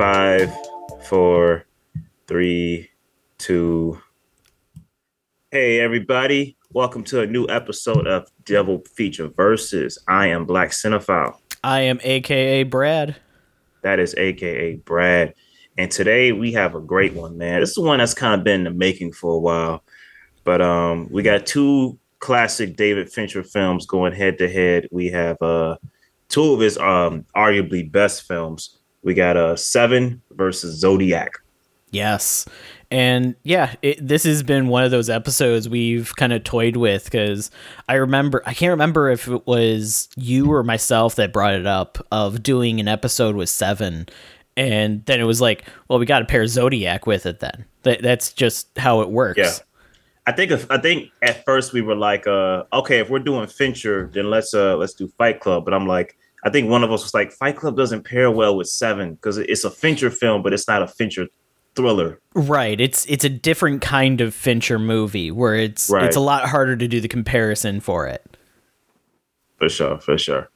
Five, four, three, two. Hey, everybody. Welcome to a new episode of Double Feature Versus. I am Black Cinephile. I am AKA Brad. That is AKA Brad. And today we have a great one, man. This is one that's kind of been in the making for a while. But um, we got two classic David Fincher films going head to head. We have uh, two of his um, arguably best films. We got uh, Seven versus Zodiac. Yes. And yeah, it, this has been one of those episodes we've kind of toyed with because I remember, I can't remember if it was you or myself that brought it up of doing an episode with Seven. And then it was like, well, we got to pair Zodiac with it then. That, that's just how it works. Yeah. I think if, I think at first we were like, uh, okay, if we're doing Fincher, then let's uh let's do Fight Club. But I'm like, I think one of us was like, Fight Club doesn't pair well with Seven because it's a Fincher film, but it's not a Fincher thriller. Right. It's it's a different kind of Fincher movie where it's right. it's a lot harder to do the comparison for it. For sure, for sure.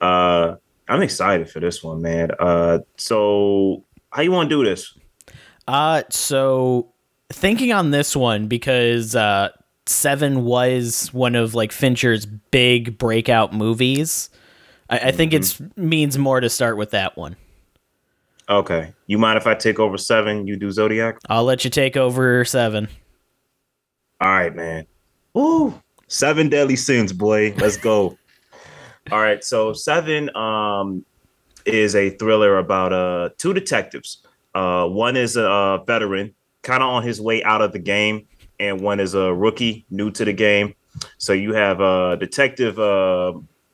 Uh I'm excited for this one, man. Uh so how you want to do this? Uh so thinking on this one because uh Seven was one of like Fincher's big breakout movies. I, I think mm-hmm. it means more to start with that one. Okay. You mind if I take over seven? You do Zodiac? I'll let you take over seven. All right, man. Ooh, seven deadly sins, boy. Let's go. All right. So seven um is a thriller about uh two detectives. Uh one is a, a veteran, kind of on his way out of the game, and one is a rookie, new to the game. So you have uh detective uh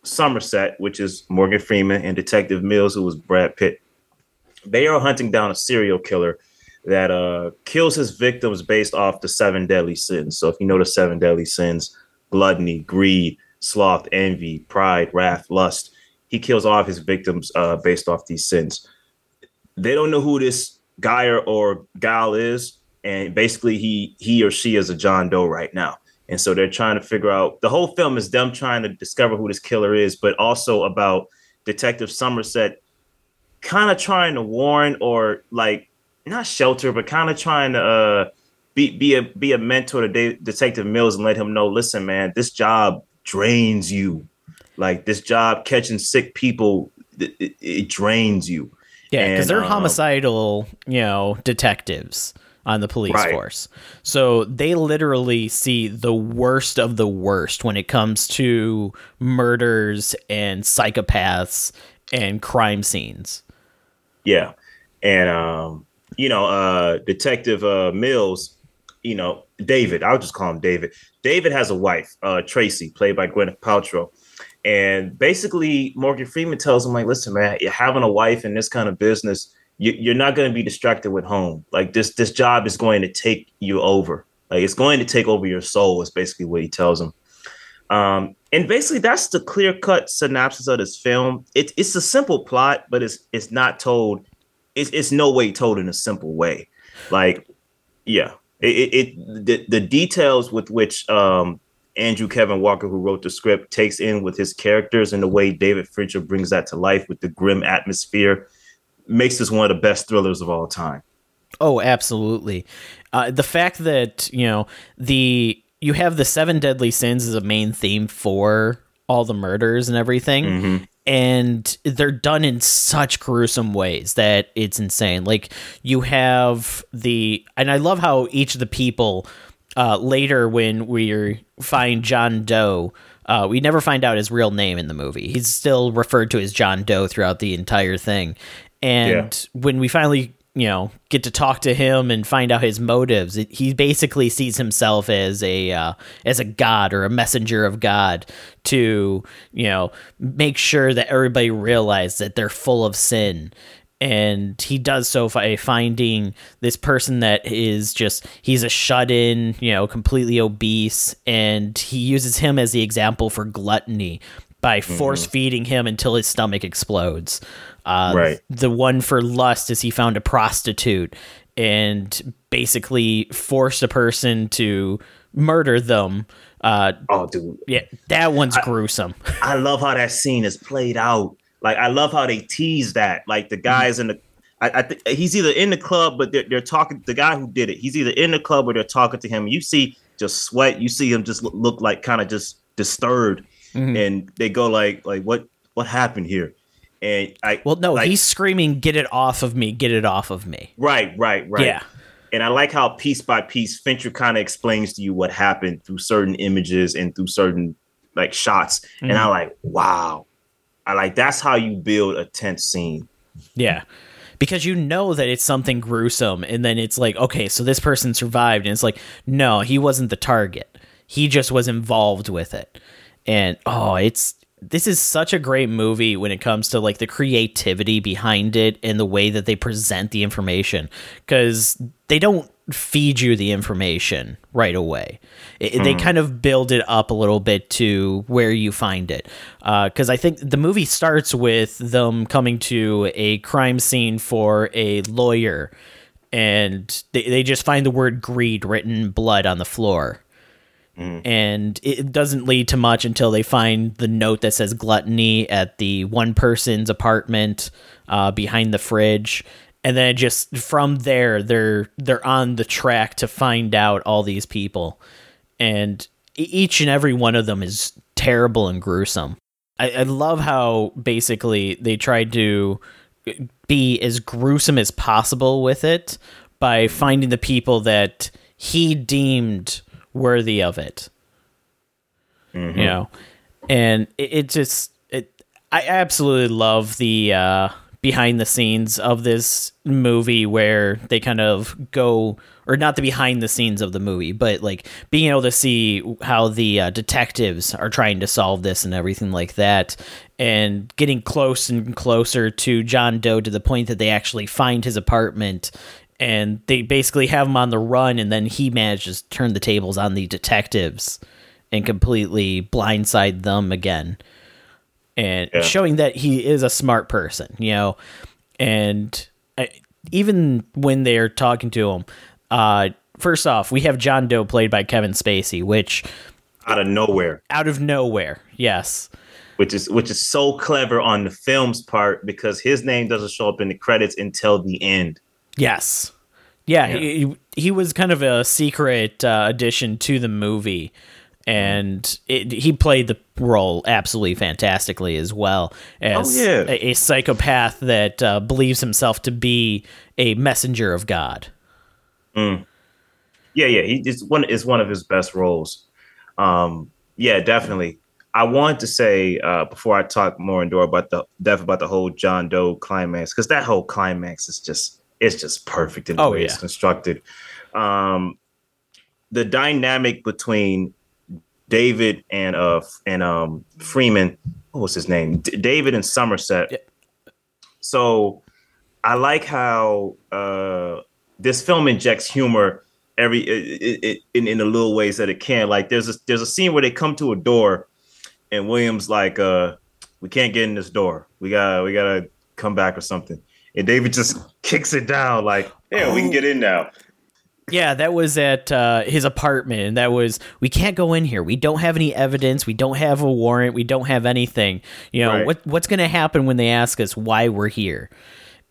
Somerset, which is Morgan Freeman, and Detective Mills, who was Brad Pitt. They are hunting down a serial killer that uh, kills his victims based off the seven deadly sins. So if you know the seven deadly sins, gluttony, greed, sloth, envy, pride, wrath, lust, he kills all of his victims uh, based off these sins. They don't know who this guy or, or gal is, and basically he he or she is a John Doe right now. And so they're trying to figure out the whole film is them trying to discover who this killer is, but also about Detective Somerset kind of trying to warn or like not shelter, but kind of trying to uh, be be a be a mentor to De- Detective Mills and let him know, listen, man, this job drains you. Like this job catching sick people, it, it, it drains you. Yeah, because they're um, homicidal, you know, detectives on the police right. force. So they literally see the worst of the worst when it comes to murders and psychopaths and crime scenes. Yeah. And um, you know, uh Detective uh Mills, you know, David, I'll just call him David. David has a wife, uh Tracy, played by Gwyneth Paltrow. And basically Morgan Freeman tells him, like, listen, man, you're having a wife in this kind of business you, are not going to be distracted with home. Like this, this job is going to take you over. Like it's going to take over your soul. Is basically what he tells him. Um, and basically, that's the clear cut synopsis of this film. It, it's a simple plot, but it's it's not told. It's it's no way told in a simple way. Like, yeah, it, it, it the, the details with which um, Andrew Kevin Walker, who wrote the script, takes in with his characters and the way David Fincher brings that to life with the grim atmosphere makes this one of the best thrillers of all time. Oh, absolutely. Uh, the fact that you know the you have the seven deadly sins as a main theme for all the murders and everything. Mm-hmm. And they're done in such gruesome ways that it's insane. Like you have the, and I love how each of the people uh, later when we find John Doe, uh, we never find out his real name in the movie. He's still referred to as John Doe throughout the entire thing. And yeah. when we finally, you know, get to talk to him and find out his motives, it, he basically sees himself as a uh, as a god or a messenger of God to, you know, make sure that everybody realizes that they're full of sin and he does so by finding this person that is just he's a shut-in you know completely obese and he uses him as the example for gluttony by mm-hmm. force feeding him until his stomach explodes uh, right. The one for lust is he found a prostitute and basically forced a person to murder them. Uh, oh, dude. Yeah, that one's I, gruesome. I love how that scene is played out. Like, I love how they tease that. Like, the guys mm-hmm. in the I, I think he's either in the club, but they're, they're talking. The guy who did it, he's either in the club or they're talking to him. You see, just sweat. You see him just look, look like kind of just disturbed, mm-hmm. and they go like, like what what happened here? And I well, no, like, he's screaming, "Get it off of me! Get it off of me!" Right, right, right. Yeah. And I like how piece by piece Fincher kind of explains to you what happened through certain images and through certain like shots. Mm-hmm. And I like, wow. I like that's how you build a tense scene. Yeah because you know that it's something gruesome and then it's like okay so this person survived and it's like no he wasn't the target he just was involved with it and oh it's this is such a great movie when it comes to like the creativity behind it and the way that they present the information because they don't feed you the information right away. It, mm. They hmm. kind of build it up a little bit to where you find it. Because uh, I think the movie starts with them coming to a crime scene for a lawyer, and they, they just find the word greed written blood on the floor. Mm. And it doesn't lead to much until they find the note that says gluttony at the one person's apartment uh, behind the fridge. And then just from there they're they're on the track to find out all these people. And each and every one of them is terrible and gruesome. I, I love how basically they tried to be as gruesome as possible with it by finding the people that he deemed worthy of it mm-hmm. you know and it, it just it i absolutely love the uh behind the scenes of this movie where they kind of go or not the behind the scenes of the movie but like being able to see how the uh, detectives are trying to solve this and everything like that and getting close and closer to John Doe to the point that they actually find his apartment and they basically have him on the run and then he manages to turn the tables on the detectives and completely blindside them again and yeah. showing that he is a smart person, you know. And I, even when they're talking to him, uh, first off, we have John Doe played by Kevin Spacey, which out of nowhere, out of nowhere, yes, which is which is so clever on the film's part because his name doesn't show up in the credits until the end. Yes, yeah, yeah. He, he was kind of a secret uh, addition to the movie and it, he played the role absolutely fantastically as well as oh, yeah. a, a, psychopath that uh, believes himself to be a messenger of God. Mm. Yeah, yeah, he is one is one of his best roles. Um, yeah, definitely. I want to say uh, before I talk more and more about the death about the whole John Doe climax because that whole climax is just it's just perfect in the oh, way yeah. it's constructed. Um, the dynamic between David and uh and um Freeman. What was his name? D- David and Somerset. Yeah. So I like how uh this film injects humor every it, it, in in the little ways that it can. Like there's a there's a scene where they come to a door, and Williams like uh we can't get in this door. We got we gotta come back or something. And David just kicks it down like, yeah, oh. we can get in now. Yeah, that was at uh, his apartment, and that was we can't go in here. We don't have any evidence. We don't have a warrant. We don't have anything. You know right. what? What's going to happen when they ask us why we're here?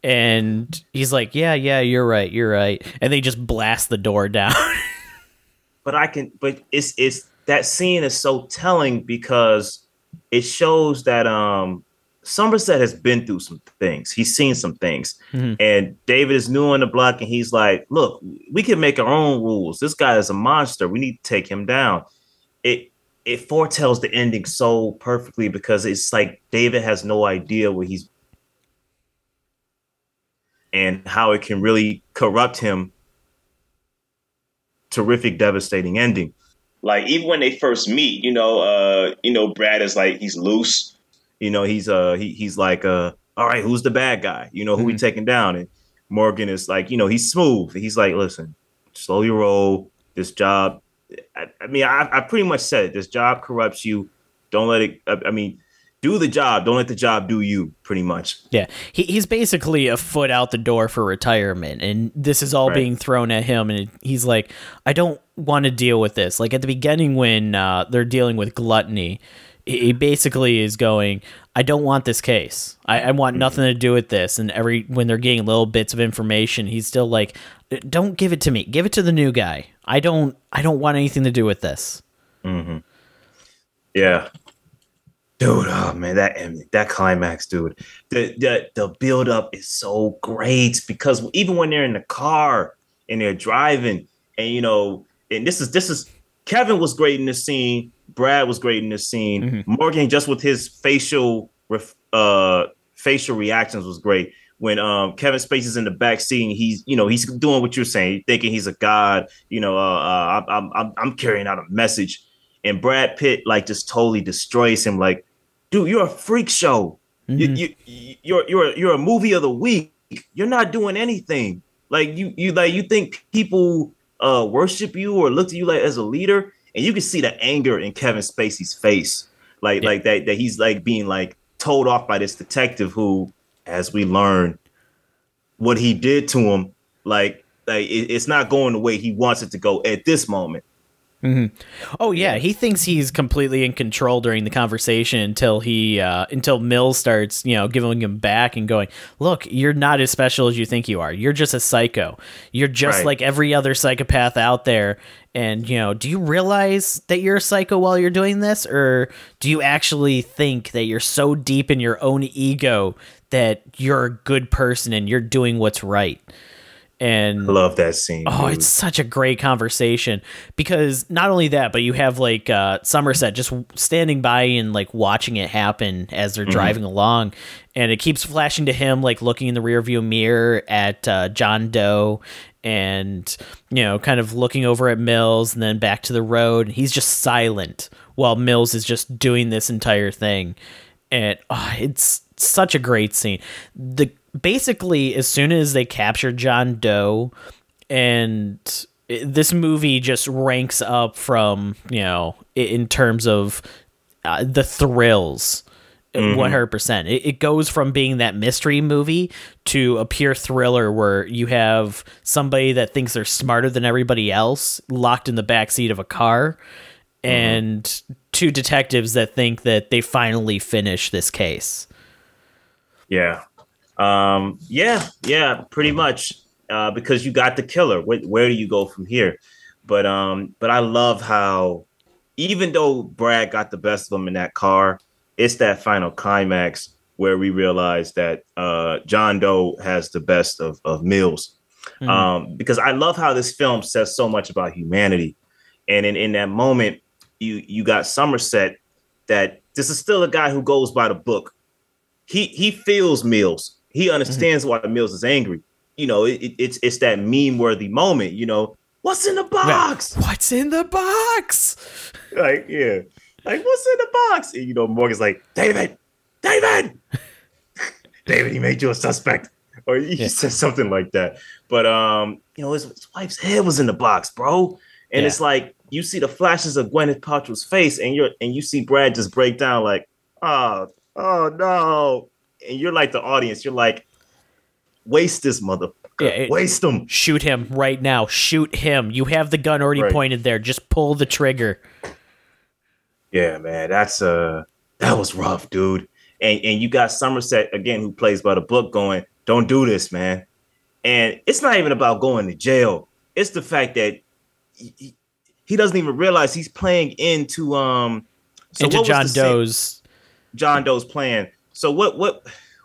And he's like, "Yeah, yeah, you're right, you're right." And they just blast the door down. but I can. But it's it's that scene is so telling because it shows that um Somerset has been through some things. He's seen some things. Mm-hmm. And David is new on the block and he's like, look, we can make our own rules. This guy is a monster. We need to take him down. It it foretells the ending so perfectly because it's like David has no idea where he's and how it can really corrupt him. Terrific, devastating ending. Like even when they first meet, you know, uh, you know, Brad is like he's loose you know, he's uh he, he's like uh all right, who's the bad guy? You know, who mm-hmm. we taking down? And Morgan is like, you know, he's smooth. He's like, listen, slow your roll. This job, I, I mean, I, I pretty much said it. This job corrupts you. Don't let it. I, I mean, do the job. Don't let the job do you. Pretty much. Yeah, he, he's basically a foot out the door for retirement, and this is all right. being thrown at him. And he's like, I don't want to deal with this. Like at the beginning when uh, they're dealing with gluttony, he basically is going I don't want this case. I, I want nothing to do with this. And every when they're getting little bits of information, he's still like, "Don't give it to me. Give it to the new guy. I don't. I don't want anything to do with this." Mm-hmm. Yeah, dude. Oh man, that that climax, dude. The the the build up is so great because even when they're in the car and they're driving, and you know, and this is this is Kevin was great in this scene. Brad was great in this scene. Mm-hmm. Morgan, just with his facial uh facial reactions, was great. When um Kevin Spacey's in the back scene, he's you know he's doing what you're saying, thinking he's a god. You know, uh, uh, I'm I'm I'm carrying out a message, and Brad Pitt like just totally destroys him. Like, dude, you're a freak show. Mm-hmm. You, you you're you're you're a movie of the week. You're not doing anything. Like you you like you think people uh worship you or look to you like as a leader and you can see the anger in Kevin Spacey's face, like yeah. like that that he's like being like told off by this detective who, as we learn, what he did to him, like like it, it's not going the way he wants it to go at this moment. Mm-hmm. Oh yeah, he thinks he's completely in control during the conversation until he uh, until Mills starts, you know, giving him back and going, "Look, you're not as special as you think you are. You're just a psycho. You're just right. like every other psychopath out there." And you know, do you realize that you're a psycho while you're doing this, or do you actually think that you're so deep in your own ego that you're a good person and you're doing what's right? And I love that scene. Oh, dude. it's such a great conversation because not only that, but you have like uh, Somerset just standing by and like watching it happen as they're mm-hmm. driving along, and it keeps flashing to him like looking in the rearview mirror at uh, John Doe and you know kind of looking over at Mills and then back to the road. And He's just silent while Mills is just doing this entire thing, and oh, it's such a great scene. The basically as soon as they capture John Doe and this movie just ranks up from, you know, in terms of uh, the thrills. Mm-hmm. One hundred percent. It goes from being that mystery movie to a pure thriller where you have somebody that thinks they're smarter than everybody else locked in the back seat of a car, mm-hmm. and two detectives that think that they finally finished this case. Yeah, um, yeah, yeah, pretty much. Uh, because you got the killer. Where, where do you go from here? But um, but I love how even though Brad got the best of him in that car, it's that final climax where we realize that uh, John Doe has the best of, of Mills. Mm-hmm. Um, because I love how this film says so much about humanity. And in, in that moment, you you got Somerset that this is still a guy who goes by the book. He he feels Mills. He mm-hmm. understands mm-hmm. why Mills is angry. You know, it, it's it's that meme worthy moment. You know, what's in the box? What's in the box? Like, yeah, like what's in the box? And, you know, Morgan's like, David, David, David, he made you a suspect, or he yeah. said something like that. But um, you know, his, his wife's head was in the box, bro. And yeah. it's like you see the flashes of Gwyneth Paltrow's face, and you're and you see Brad just break down like, oh, oh no and you're like the audience. You're like, waste this motherfucker. Yeah, waste him. Shoot him right now. Shoot him. You have the gun already right. pointed there. Just pull the trigger. Yeah, man, that's uh that was rough, dude. And and you got Somerset again, who plays by the book, going, "Don't do this, man." And it's not even about going to jail. It's the fact that he, he doesn't even realize he's playing into um so into John Doe's John Doe's plan. So what what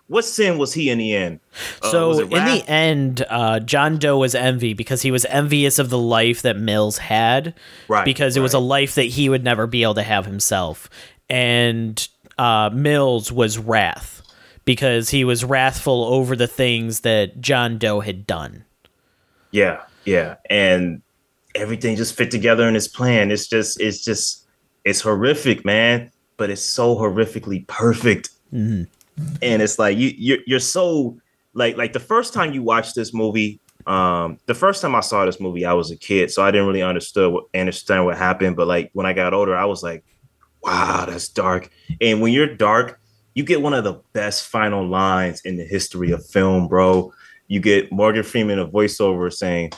what sin was he in the end? Uh, so in the end, uh, John Doe was envy because he was envious of the life that Mills had, right? Because it right. was a life that he would never be able to have himself, and uh, Mills was wrath because he was wrathful over the things that John Doe had done. Yeah, yeah, and everything just fit together in his plan. It's just, it's just, it's horrific, man. But it's so horrifically perfect Mm-hmm. And it's like you you're, you're so like like the first time you watch this movie, um, the first time I saw this movie, I was a kid, so I didn't really understood what understand what happened. But like when I got older, I was like, wow, that's dark. And when you're dark, you get one of the best final lines in the history of film, bro. You get Morgan Freeman a voiceover saying,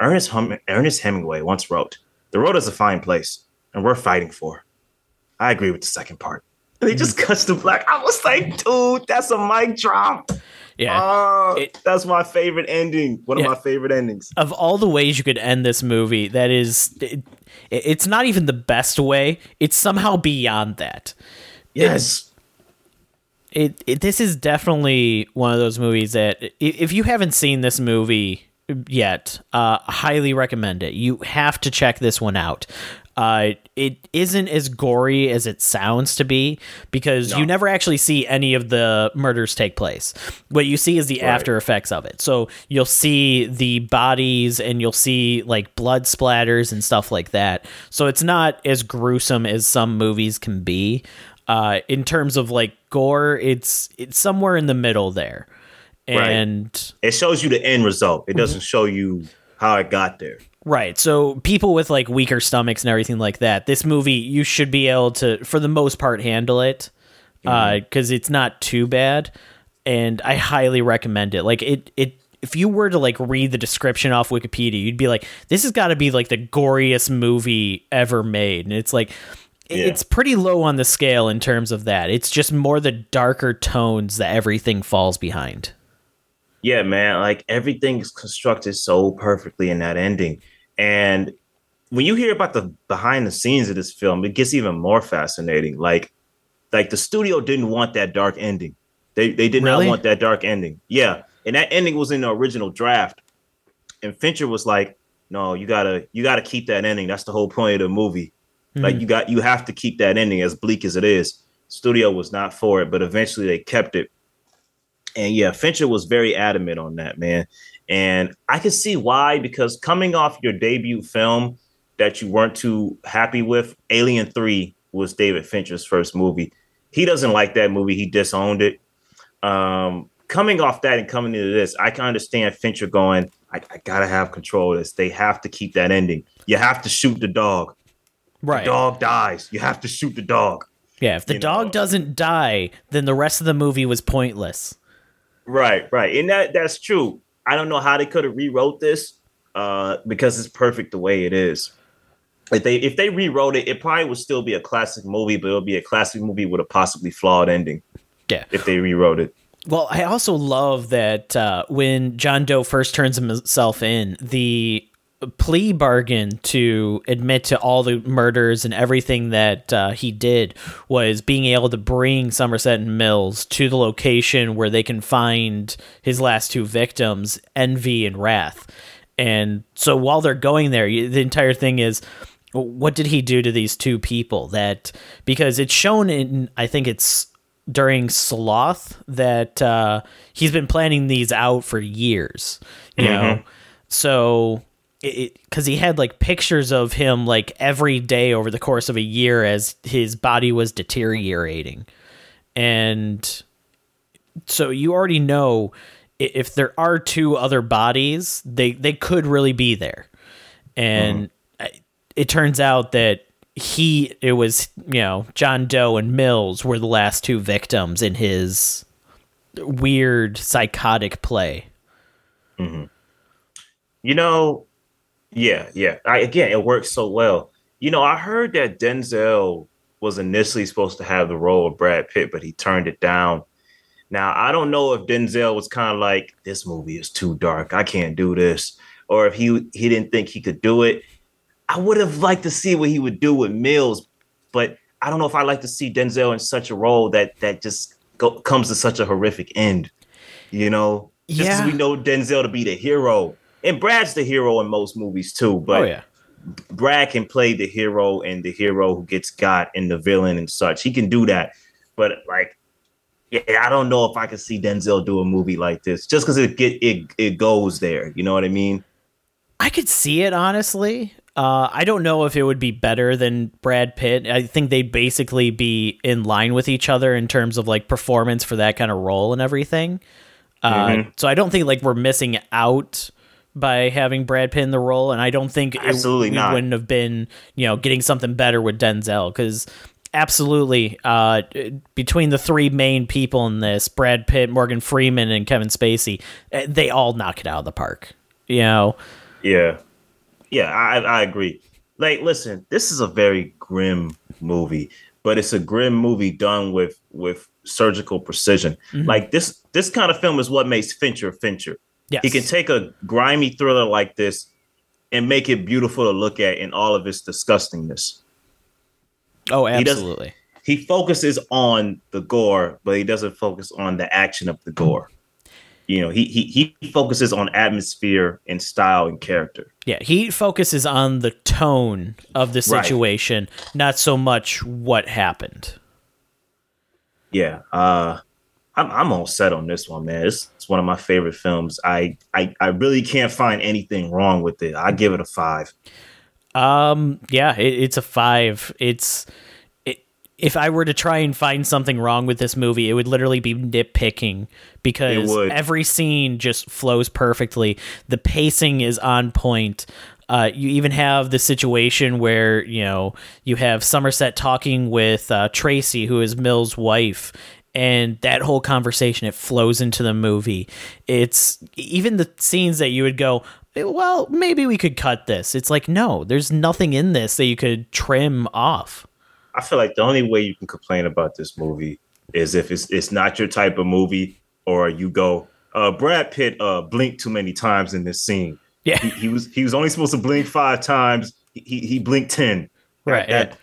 Ernest, hum- Ernest Hemingway once wrote, The road is a fine place, and we're fighting for. I agree with the second part. They just cuts to black. I was like, dude, that's a mic drop. Yeah. Uh, it, that's my favorite ending. One yeah. of my favorite endings. Of all the ways you could end this movie, that is, it, it's not even the best way. It's somehow beyond that. Yes. It, it, this is definitely one of those movies that if you haven't seen this movie yet, uh, highly recommend it. You have to check this one out. Uh, it isn't as gory as it sounds to be because no. you never actually see any of the murders take place. What you see is the right. after effects of it. So you'll see the bodies and you'll see like blood splatters and stuff like that. So it's not as gruesome as some movies can be. Uh, in terms of like gore, it's it's somewhere in the middle there. And right. it shows you the end result. It doesn't show you how it got there. Right. So people with like weaker stomachs and everything like that, this movie you should be able to for the most part handle it uh, mm-hmm. uh cuz it's not too bad and I highly recommend it. Like it it if you were to like read the description off Wikipedia, you'd be like this has got to be like the goriest movie ever made. And it's like yeah. it's pretty low on the scale in terms of that. It's just more the darker tones that everything falls behind. Yeah, man, like everything is constructed so perfectly in that ending and when you hear about the behind the scenes of this film, it gets even more fascinating. Like, like the studio didn't want that dark ending. They they did really? not want that dark ending. Yeah, and that ending was in the original draft. And Fincher was like, "No, you gotta you gotta keep that ending. That's the whole point of the movie. Mm-hmm. Like you got you have to keep that ending as bleak as it is." Studio was not for it, but eventually they kept it. And yeah, Fincher was very adamant on that, man. And I can see why, because coming off your debut film that you weren't too happy with, Alien 3 was David Fincher's first movie. He doesn't like that movie, he disowned it. Um, coming off that and coming into this, I can understand Fincher going, I, I, gotta have control of this. They have to keep that ending. You have to shoot the dog. Right. The dog dies. You have to shoot the dog. Yeah, if the you dog know? doesn't die, then the rest of the movie was pointless. Right, right. And that that's true. I don't know how they could have rewrote this uh, because it's perfect the way it is. If they if they rewrote it, it probably would still be a classic movie, but it'll be a classic movie with a possibly flawed ending. Yeah, if they rewrote it. Well, I also love that uh, when John Doe first turns himself in, the plea bargain to admit to all the murders and everything that uh, he did was being able to bring Somerset and Mills to the location where they can find his last two victims, Envy and Wrath. And so while they're going there, the entire thing is what did he do to these two people that because it's shown in I think it's during Sloth that uh, he's been planning these out for years, you mm-hmm. know. So because he had like pictures of him like every day over the course of a year as his body was deteriorating and so you already know if there are two other bodies they they could really be there and mm-hmm. it turns out that he it was you know john doe and mills were the last two victims in his weird psychotic play mm-hmm. you know yeah, yeah. I, again, it works so well. You know, I heard that Denzel was initially supposed to have the role of Brad Pitt, but he turned it down. Now, I don't know if Denzel was kind of like, this movie is too dark. I can't do this. Or if he he didn't think he could do it. I would have liked to see what he would do with Mills, but I don't know if I like to see Denzel in such a role that that just go, comes to such a horrific end. You know, just yeah. we know Denzel to be the hero and Brad's the hero in most movies too. But oh, yeah. Brad can play the hero and the hero who gets got and the villain and such. He can do that. But like, yeah, I don't know if I can see Denzel do a movie like this just because it get it it goes there. You know what I mean? I could see it honestly. Uh, I don't know if it would be better than Brad Pitt. I think they'd basically be in line with each other in terms of like performance for that kind of role and everything. Uh, mm-hmm. So I don't think like we're missing out by having Brad Pitt in the role, and I don't think absolutely it, not. wouldn't have been you know getting something better with Denzel because absolutely uh, between the three main people in this Brad Pitt, Morgan Freeman, and Kevin Spacey, eh, they all knock it out of the park. You know. Yeah, yeah, I I agree. Like, listen, this is a very grim movie, but it's a grim movie done with with surgical precision. Mm-hmm. Like this this kind of film is what makes Fincher Fincher. Yes. He can take a grimy thriller like this and make it beautiful to look at in all of its disgustingness. Oh, absolutely. He, he focuses on the gore, but he doesn't focus on the action of the gore. You know, he he he focuses on atmosphere and style and character. Yeah, he focuses on the tone of the situation, right. not so much what happened. Yeah, uh I'm I'm all set on this one, man. It's, it's one of my favorite films. I, I I really can't find anything wrong with it. I give it a five. Um, yeah, it, it's a five. It's it, if I were to try and find something wrong with this movie, it would literally be nitpicking because every scene just flows perfectly. The pacing is on point. Uh, you even have the situation where you know you have Somerset talking with uh, Tracy, who is Mill's wife, and that whole conversation it flows into the movie. It's even the scenes that you would go well maybe we could cut this. It's like no there's nothing in this that you could trim off. I feel like the only way you can complain about this movie is if it's it's not your type of movie or you go uh, brad pitt uh, blinked too many times in this scene. Yeah. He, he, was he was only supposed to blink five times. He, he blinked 10 right that, that,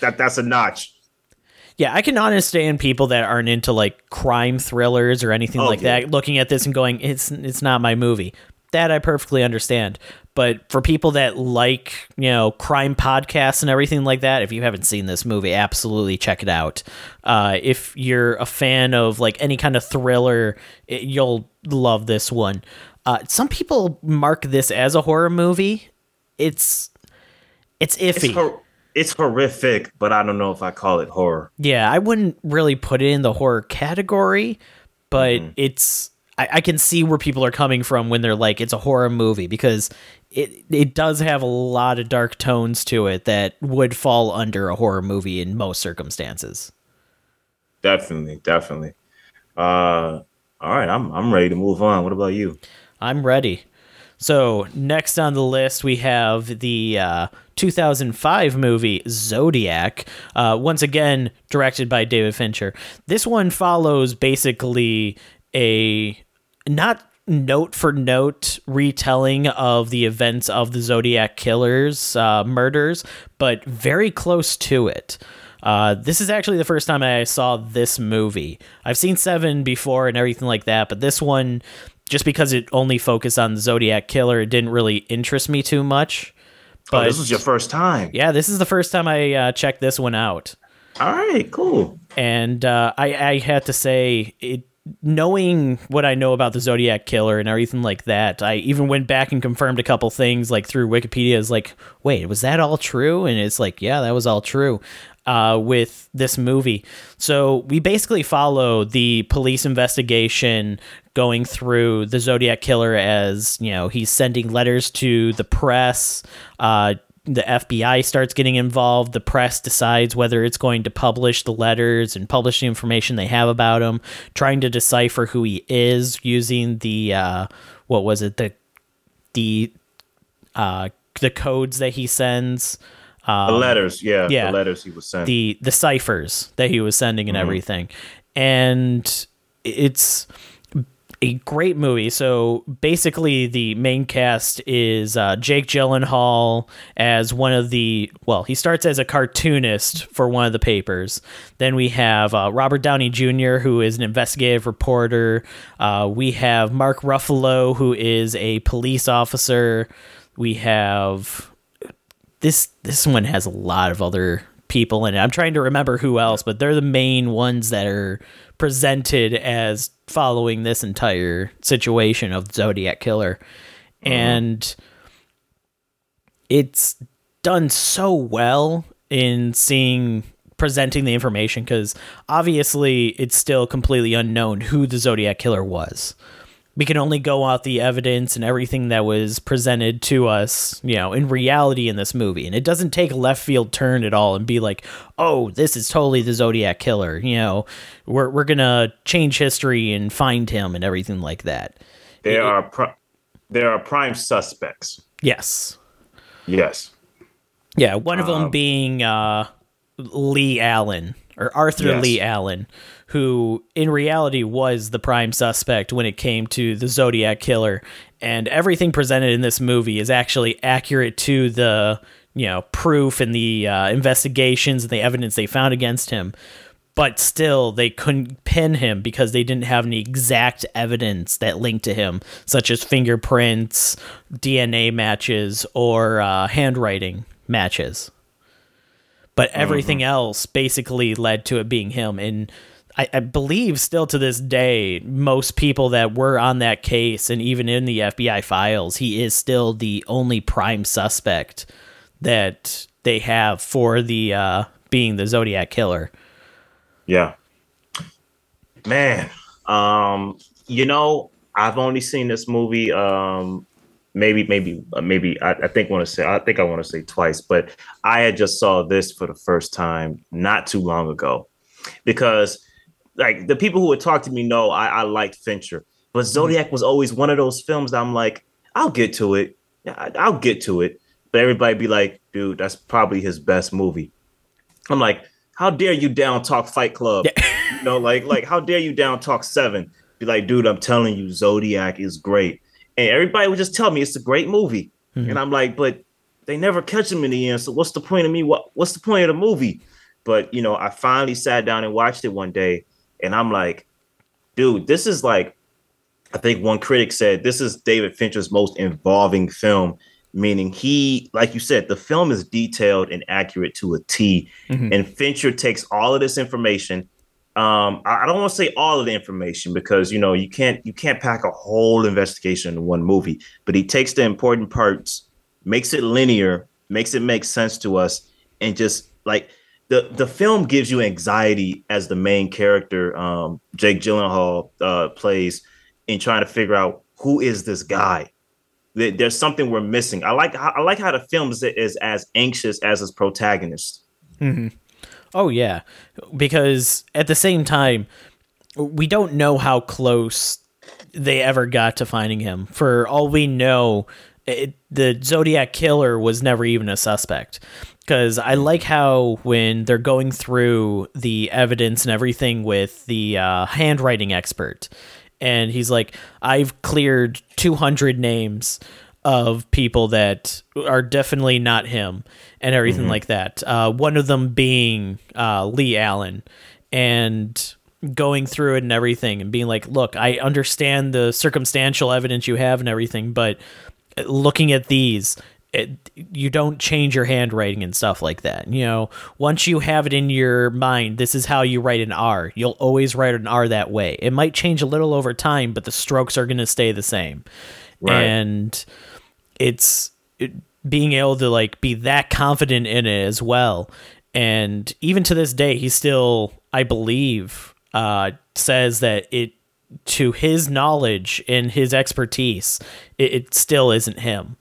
that that's a notch yeah, I can understand people that aren't into like crime thrillers or anything oh, like yeah. that looking at this and going, "It's it's not my movie." That I perfectly understand. But for people that like, you know, crime podcasts and everything like that, if you haven't seen this movie, absolutely check it out. Uh, if you're a fan of like any kind of thriller, it, you'll love this one. Uh, some people mark this as a horror movie. It's it's iffy. It's hor- it's horrific, but I don't know if I call it horror. Yeah, I wouldn't really put it in the horror category, but mm-hmm. it's I, I, can see where people are coming from when they're like it's a horror movie because it it does have a lot of dark tones to it that would fall under a horror movie in most circumstances. Definitely, definitely. Uh all right, I'm I'm ready to move on. What about you? I'm ready. So next on the list we have the uh, 2005 movie Zodiac, uh, once again directed by David Fincher. This one follows basically a not note for note retelling of the events of the Zodiac killers uh, murders, but very close to it. Uh, this is actually the first time I saw this movie. I've seen Seven before and everything like that, but this one just because it only focused on the Zodiac killer, it didn't really interest me too much. But oh, this was your first time. Yeah, this is the first time I uh, checked this one out. All right, cool. And uh, I, I had to say, it, knowing what I know about the Zodiac killer and everything like that, I even went back and confirmed a couple things like through Wikipedia. Is like, wait, was that all true? And it's like, yeah, that was all true. Uh, with this movie. So we basically follow the police investigation going through the Zodiac killer as you know he's sending letters to the press. Uh, the FBI starts getting involved. The press decides whether it's going to publish the letters and publish the information they have about him, trying to decipher who he is using the uh, what was it the the uh, the codes that he sends. Um, the letters, yeah, yeah, the letters he was sending, the the ciphers that he was sending, and mm-hmm. everything, and it's a great movie. So basically, the main cast is uh, Jake Gyllenhaal as one of the. Well, he starts as a cartoonist for one of the papers. Then we have uh, Robert Downey Jr., who is an investigative reporter. Uh, we have Mark Ruffalo, who is a police officer. We have this. This one has a lot of other people in it. I'm trying to remember who else, but they're the main ones that are presented as following this entire situation of Zodiac Killer. Mm-hmm. And it's done so well in seeing presenting the information because obviously it's still completely unknown who the Zodiac Killer was we can only go off the evidence and everything that was presented to us, you know, in reality in this movie. And it doesn't take a left field turn at all and be like, oh, this is totally the Zodiac killer. You know, we're, we're going to change history and find him and everything like that. There it, are pri- there are prime suspects. Yes. Yes. Yeah, one of them um, being uh Leigh Allen or Arthur yes. Leigh Allen, who in reality was the prime suspect when it came to the Zodiac killer. And everything presented in this movie is actually accurate to the you know proof and the uh, investigations and the evidence they found against him. But still, they couldn't pin him because they didn't have any exact evidence that linked to him, such as fingerprints, DNA matches, or uh, handwriting matches but everything mm-hmm. else basically led to it being him. And I, I, believe still to this day, most people that were on that case and even in the FBI files, he is still the only prime suspect that they have for the uh, being the Zodiac killer. Yeah, man. Um, you know, I've only seen this movie um maybe maybe uh, maybe I, I think want to say I think I want to say twice, but I had just saw this for the first time not too long ago because like the people who would talk to me know I, I liked Fincher, but mm-hmm. Zodiac was always one of those films I'm like I'll get to it, I'll get to it, but everybody be like, dude, that's probably his best movie. I'm like, how dare you down talk Fight Club? you know, like like how dare you down talk Seven? Be like, dude, I'm telling you, Zodiac is great and everybody would just tell me it's a great movie, mm-hmm. and I'm like, but they never catch him in the end. So what's the point of me? What What's the point of the movie? But you know, I finally sat down and watched it one day, and I'm like, dude, this is like, I think one critic said this is David Fincher's most involving film. Meaning he, like you said, the film is detailed and accurate to a T, mm-hmm. and Fincher takes all of this information um, I, I don't want to say all of the information because you know you can't you can't pack a whole investigation in one movie. But he takes the important parts, makes it linear, makes it make sense to us, and just like the the film gives you anxiety as the main character, um, Jake Gyllenhaal uh, plays in trying to figure out who is this guy. There's something we're missing. I like I like how the film is, is as anxious as its protagonist. Mm-hmm. Oh yeah, because at the same time, we don't know how close they ever got to finding him. For all we know, it, the Zodiac killer was never even a suspect. Because I like how when they're going through the evidence and everything with the uh, handwriting expert, and he's like, "I've cleared 200 names." of people that are definitely not him and everything mm-hmm. like that. Uh, one of them being uh, Leigh Allen, and going through it and everything, and being like, "Look, I understand the circumstantial evidence you have and everything, but looking at these." It, you don't change your handwriting and stuff like that. You know, once you have it in your mind, this is how you write an R. You'll always write an R that way. It might change a little over time, but the strokes are going to stay the same. Right. And it's it, being able to like be that confident in it as well. And even to this day, he still, I believe, uh, says that it, to his knowledge and his expertise, it, it still isn't him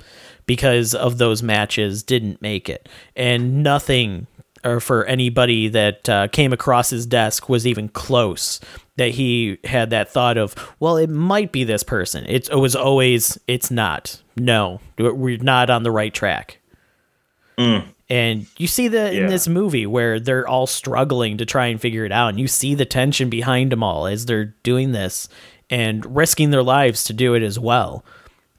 because of those matches didn't make it, and nothing or for anybody that uh, came across his desk was even close that he had that thought of well it might be this person. It's, it was always it's not. No we're not on the right track. Mm. and you see that yeah. in this movie where they're all struggling to try and figure it out and you see the tension behind them all as they're doing this and risking their lives to do it as well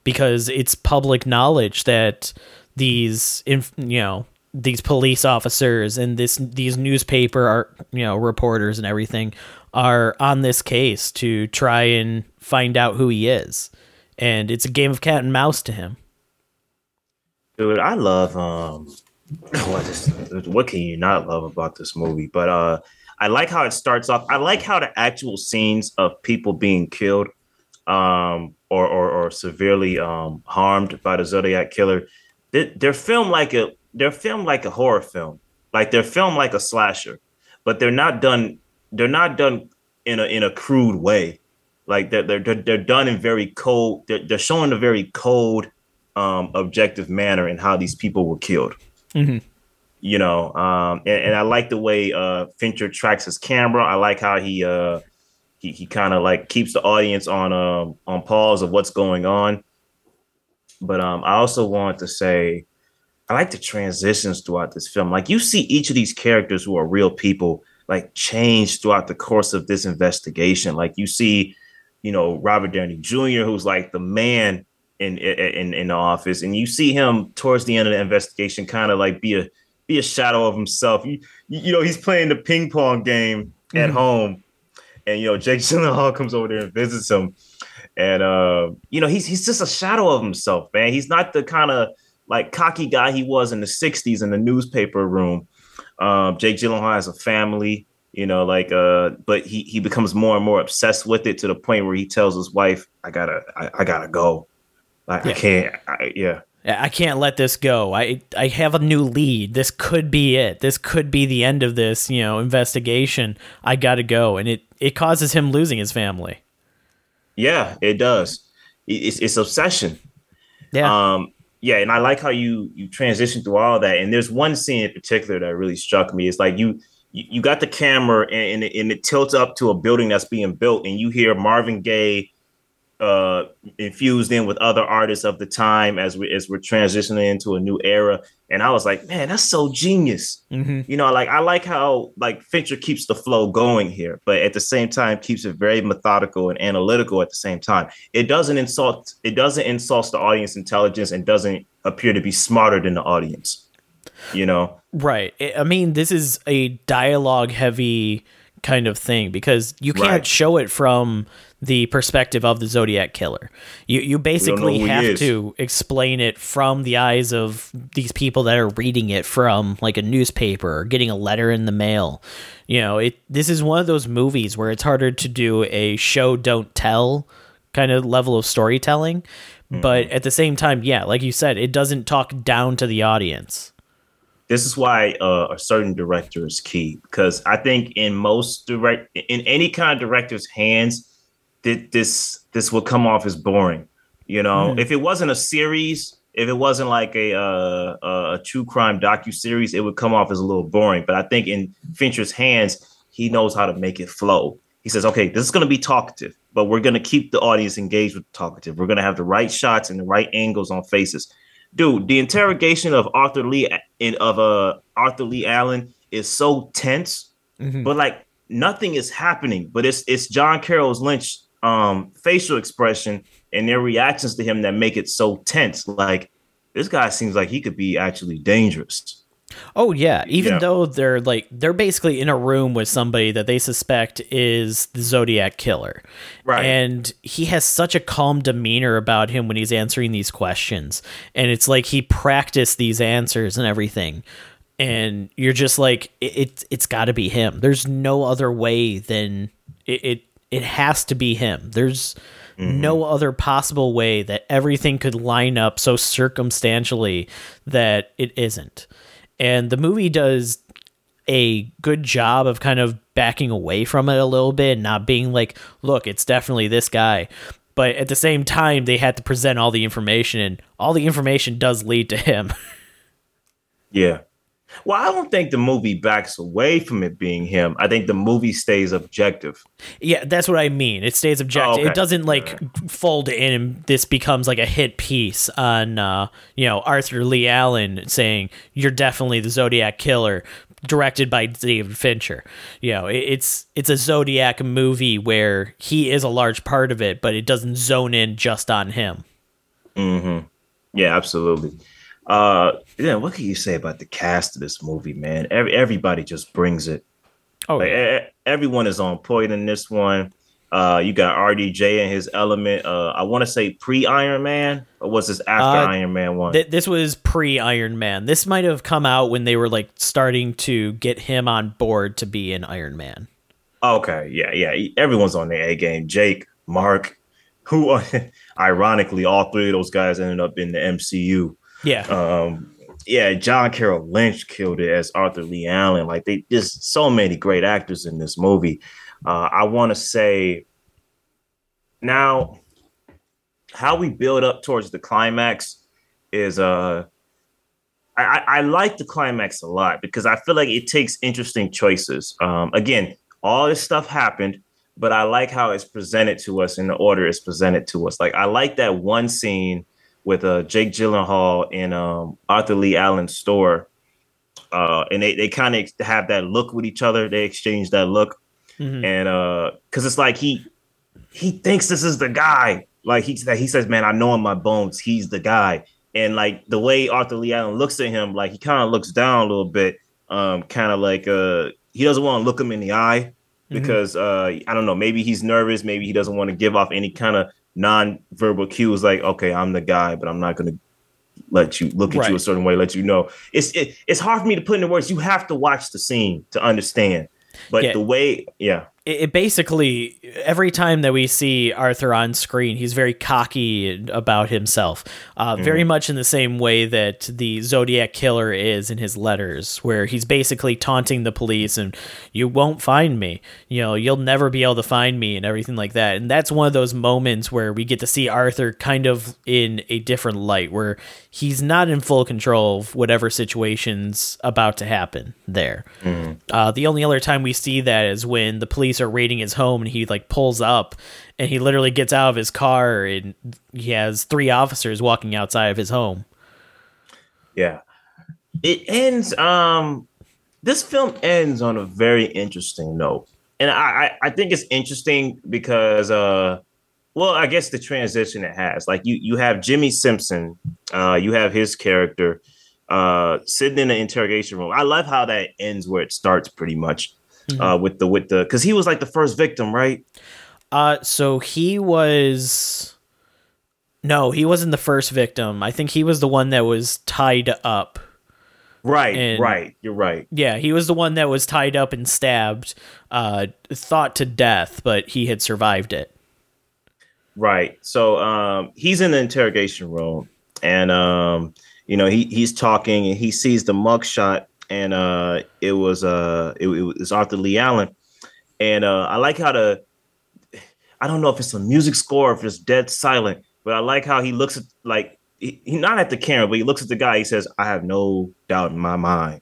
because it's public knowledge that these you know these police officers and this these newspaper are you know reporters and everything are on this case to try and find out who he is. And it's a game of cat and mouse to him. Dude i love um what is what can you not love about this movie? But uh i like how it starts off. I like how the actual scenes of people being killed um or or, or severely um harmed by the zodiac killer they're, they're filmed like a they're filmed like a horror film, like they're filmed like a slasher, but they're not done. They're not done in a in a crude way. Like they're they're they're done in very cold. They're, they're showing a very cold, um, objective manner in how these people were killed. Mm-hmm. You know, um, and, and I like the way uh, Fincher tracks his camera. I like how he uh, he, he kind of like keeps the audience on um on pause of what's going on. But um, I also want to say I like the transitions throughout this film. Like you see each of these characters who are real people like change throughout the course of this investigation. Like you see, you know, Robert Downey Jr., who's like the man in in in the office, and you see him towards the end of the investigation, kind of like be a be a shadow of himself. You you know, he's playing the ping pong game at mm-hmm. home, and you know, Jake Gyllenhaal comes over there and visits him, and uh, you know, he's he's just a shadow of himself, man. He's not the kind of like cocky guy he was in the '60s in the newspaper room. Um, Jake Gyllenhaal has a family you know like uh but he he becomes more and more obsessed with it to the point where he tells his wife i gotta i, I gotta go like yeah. i can't I, yeah I can't let this go. I I have a new lead. This could be it. This could be the end of this, you know, investigation. I got to go, and it it causes him losing his family. Yeah, it does. It's it's obsession. Yeah. Um. Yeah, and I like how you you transition through all that. And there's one scene in particular that really struck me. It's like you you got the camera and, and, it, and it tilts up to a building that's being built, and you hear Marvin Gaye uh, infused in with other artists of the time as we as we're transitioning into a new era. And I was like, man, that's so genius. Mm-hmm. You know, like I like how like Fincher keeps the flow going here, but at the same time keeps it very methodical and analytical at the same time. It doesn't insult it doesn't insult the audience intelligence and doesn't appear to be smarter than the audience. You know? Right. I mean, this is a dialogue heavy kind of thing because you can't right. show it from the perspective of the Zodiac killer. You you basically have to explain it from the eyes of these people that are reading it from like a newspaper or getting a letter in the mail. You know, it this is one of those movies where it's harder to do a show don't tell kind of level of storytelling, mm-hmm. but at the same time, yeah, like you said, it doesn't talk down to the audience this is why uh, a certain director is key because I think in most direct in any kind of director's hands, this this will come off as boring. You know, mm. if it wasn't a series, if it wasn't like a uh, a true crime docu series, it would come off as a little boring. But I think in Fincher's hands, he knows how to make it flow. He says, "Okay, this is going to be talkative, but we're going to keep the audience engaged with talkative. We're going to have the right shots and the right angles on faces." dude, the interrogation of Arthur Lee in of uh Arthur Lee Allen is so tense, mm-hmm. but like nothing is happening. But it's it's John Carroll's Lynch um facial expression and their reactions to him that make it so tense. Like this guy seems like he could be actually dangerous. Oh yeah, even yeah. though they're like they're basically in a room with somebody that they suspect is the Zodiac killer. Right. And he has such a calm demeanor about him when he's answering these questions. And it's like he practiced these answers and everything. And you're just like it, it it's got to be him. There's no other way than it it, it has to be him. There's Mm-hmm. no other possible way that everything could line up so circumstantially that it isn't and the movie does a good job of kind of backing away from it a little bit, and not being like, look, it's definitely this guy. But at the same time, they had to present all the information, and all the information does lead to him. yeah. Well, I don't think the movie backs away from it being him. I think the movie stays objective. Yeah, that's what I mean. It stays objective. Oh, okay. It doesn't like fold in and this becomes like a hit piece on uh, you know, Arthur Lee Allen saying you're definitely the Zodiac killer directed by David Fincher. You know, it's it's a Zodiac movie where he is a large part of it, but it doesn't zone in just on him. Mhm. Yeah, absolutely. Uh, yeah, what can you say about the cast of this movie, man? Every everybody just brings it. Oh, like, yeah. everyone is on point in this one. Uh, you got RDJ in his element. Uh, I want to say pre Iron Man, or was this after uh, Iron Man one? Th- this was pre Iron Man. This might have come out when they were like starting to get him on board to be in Iron Man. Okay, yeah, yeah. Everyone's on their A game. Jake, Mark, who, ironically, all three of those guys ended up in the MCU. Yeah. Um, yeah, John Carroll Lynch killed it as Arthur Lee Allen. Like they just so many great actors in this movie. Uh, I want to say now how we build up towards the climax is uh I, I like the climax a lot because I feel like it takes interesting choices. Um, again, all this stuff happened, but I like how it's presented to us in the order it's presented to us. Like I like that one scene with uh, Jake Gyllenhaal and um, Arthur Lee Allen's store, uh, and they they kind of have that look with each other. They exchange that look, mm-hmm. and uh, because it's like he he thinks this is the guy. Like he he says, "Man, I know in my bones he's the guy." And like the way Arthur Lee Allen looks at him, like he kind of looks down a little bit, um, kind of like uh, he doesn't want to look him in the eye mm-hmm. because mm-hmm. uh, I don't know, maybe he's nervous, maybe he doesn't want to give off any kind of non-verbal cues, like okay, I'm the guy, but I'm not gonna let you look at right. you a certain way, let you know. It's it, it's hard for me to put into words. You have to watch the scene to understand. But yeah. the way, yeah, it, basically every time that we see Arthur on screen, he's very cocky about himself, uh, mm. very much in the same way that the Zodiac killer is in his letters, where he's basically taunting the police and you won't find me, you know, you'll never be able to find me and everything like that. And that's one of those moments where we get to see Arthur kind of in a different light, where he's not in full control of whatever situation's about to happen there. Mm. Uh, the only other time we see that is when the police police are raiding his home and he like pulls up and he literally gets out of his car and he has three officers walking outside of his home. Yeah. It ends um this film ends on a very interesting note. And I, I, I think it's interesting because uh well, I guess the transition it has. Like you you have Jimmy Simpson, uh, you have his character uh sitting in the interrogation room. I love how that ends where it starts pretty much mm-hmm. uh, with the with the because he was like the first victim, right? Uh, so he was. No, he wasn't the first victim. I think he was the one that was tied up. Right, and, right. You're right. Yeah, he was the one that was tied up and stabbed, uh, thought to death, but he had survived it. Right. So um, he's in the interrogation room, and um, you know he he's talking, and he sees the mugshot and uh, it was uh, it, it was Arthur Lee Allen, and uh, I like how the I don't know if it's a music score or if it's dead silent, but I like how he looks at like he, he not at the camera, but he looks at the guy. He says, "I have no doubt in my mind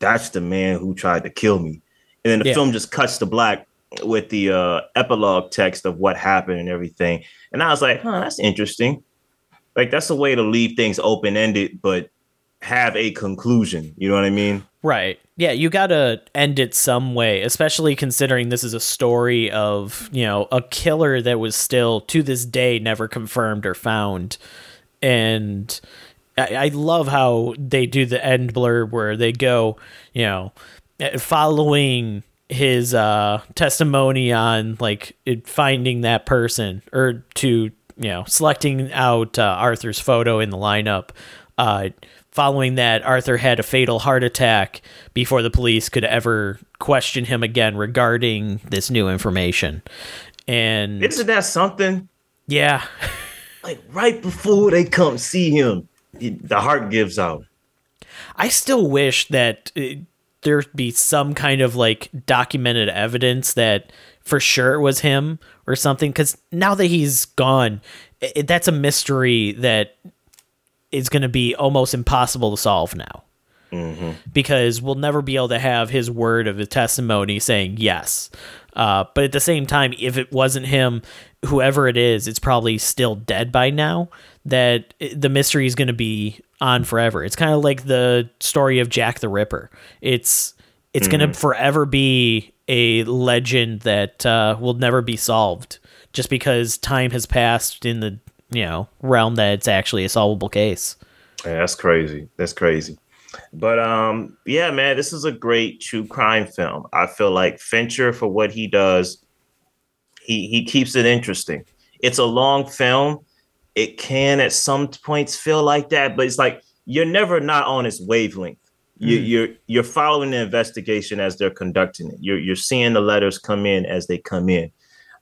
that's the man who tried to kill me," and then the yeah. film just cuts to black with the uh, epilogue text of what happened and everything. And I was like, "Huh, that's interesting." Like that's a way to leave things open ended, but have a conclusion. You know what I mean? Right. Yeah, you got to end it some way, especially considering this is a story of, you know, a killer that was still to this day never confirmed or found. And I, I love how they do the end blurb where they go, you know, eh, following his uh testimony on like finding that person or to you know selecting out uh, Arthur's photo in the lineup uh Following that, Arthur had a fatal heart attack before the police could ever question him again regarding this new information. And isn't that something? Yeah. like right before they come see him, the heart gives out. I still wish that uh, there'd be some kind of like documented evidence that for sure it was him or something. Because now that he's gone, it, that's a mystery that is going to be almost impossible to solve now. Mm-hmm. Because we'll never be able to have his word of a testimony saying yes. Uh, but at the same time, if it wasn't him, whoever it is, it's probably still dead by now. That the mystery is going to be on forever. It's kind of like the story of Jack the Ripper. It's it's mm-hmm. going to forever be a legend that uh, will never be solved, just because time has passed in the you know realm that it's actually a solvable case. Yeah, that's crazy. That's crazy. But um, yeah, man, this is a great true crime film. I feel like Fincher for what he does, he he keeps it interesting. It's a long film. It can at some points feel like that, but it's like you're never not on its wavelength. You, mm. You're you're following the investigation as they're conducting it. You're you're seeing the letters come in as they come in.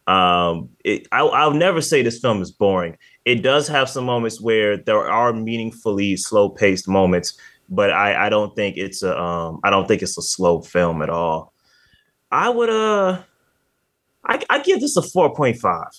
Um, it, I, I'll never say this film is boring it does have some moments where there are meaningfully slow paced moments, but I, I don't think it's a um I don't think it's a slow film at all. I would uh I I give this a four point five.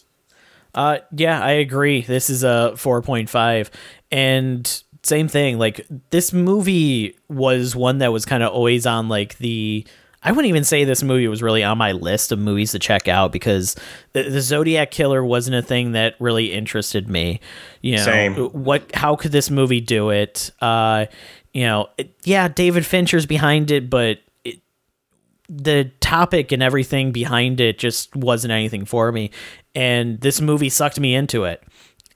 Uh yeah, I agree. This is a four point five. And same thing, like this movie was one that was kind of always on like the I wouldn't even say this movie was really on my list of movies to check out because the, the Zodiac Killer wasn't a thing that really interested me. You know, Same. what? How could this movie do it? Uh, you know, it, yeah, David Fincher's behind it, but the topic and everything behind it just wasn't anything for me. And this movie sucked me into it.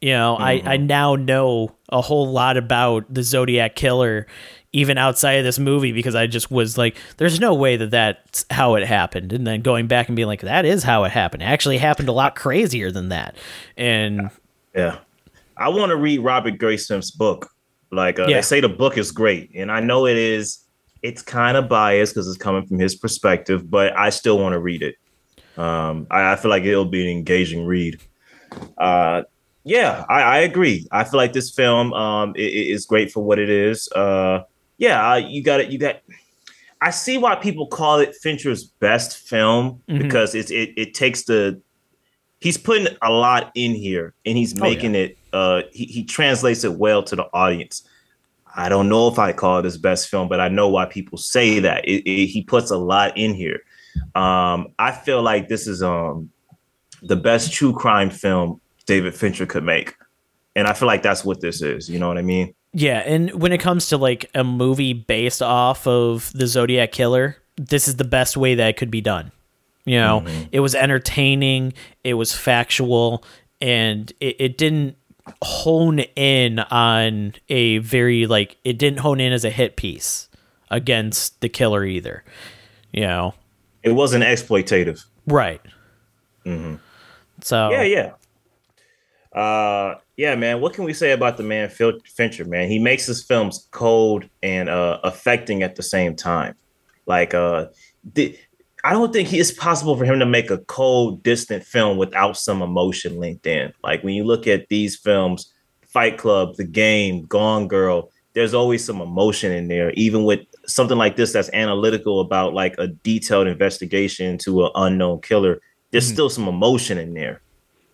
You know, Mm-hmm. I, I now know a whole lot about the Zodiac Killer, even outside of this movie, because I just was like, there's no way that that's how it happened. And then going back and being like, that is how it happened. It actually happened a lot crazier than that. And Yeah. I want to read Robert Graysmith's book. Like uh, Yeah. they say the book is great, and I know it is. It's kind of biased because it's coming from his perspective, but I still want to read it. Um, I, I feel like it'll be an engaging read. Uh, yeah, I, I agree. I feel like this film um, i- i- is great for what it is. Uh, yeah, you got it. You got. I see why people call it Fincher's best film Mhm. because it's it, it takes the he's putting a lot in here and he's Oh, yeah. making it uh he, he translates it well to the audience i don't know if i call it his best film but i know why people say that. It, it- he puts a lot in here. Um i feel like this is um the best true crime film david fincher could make. And i feel like that's what this is you know what i mean? Yeah, and when it comes to like a movie based off of the Zodiac Killer, this is the best way that it could be done. You know, it was entertaining, it was factual, and it, it didn't hone in on a very like it didn't hone in as a hit piece against the killer either. You know, it wasn't exploitative right? Mm-hmm. So yeah yeah uh yeah man what can we say about the man Phil fincher man he makes his films cold and uh affecting at the same time like uh the, i don't think it's possible for him to make a cold distant film without some emotion linked in like when you look at these films fight club the game gone girl there's always some emotion in there even with something like this that's analytical about like a detailed investigation to an unknown killer there's Mhm. still some emotion in there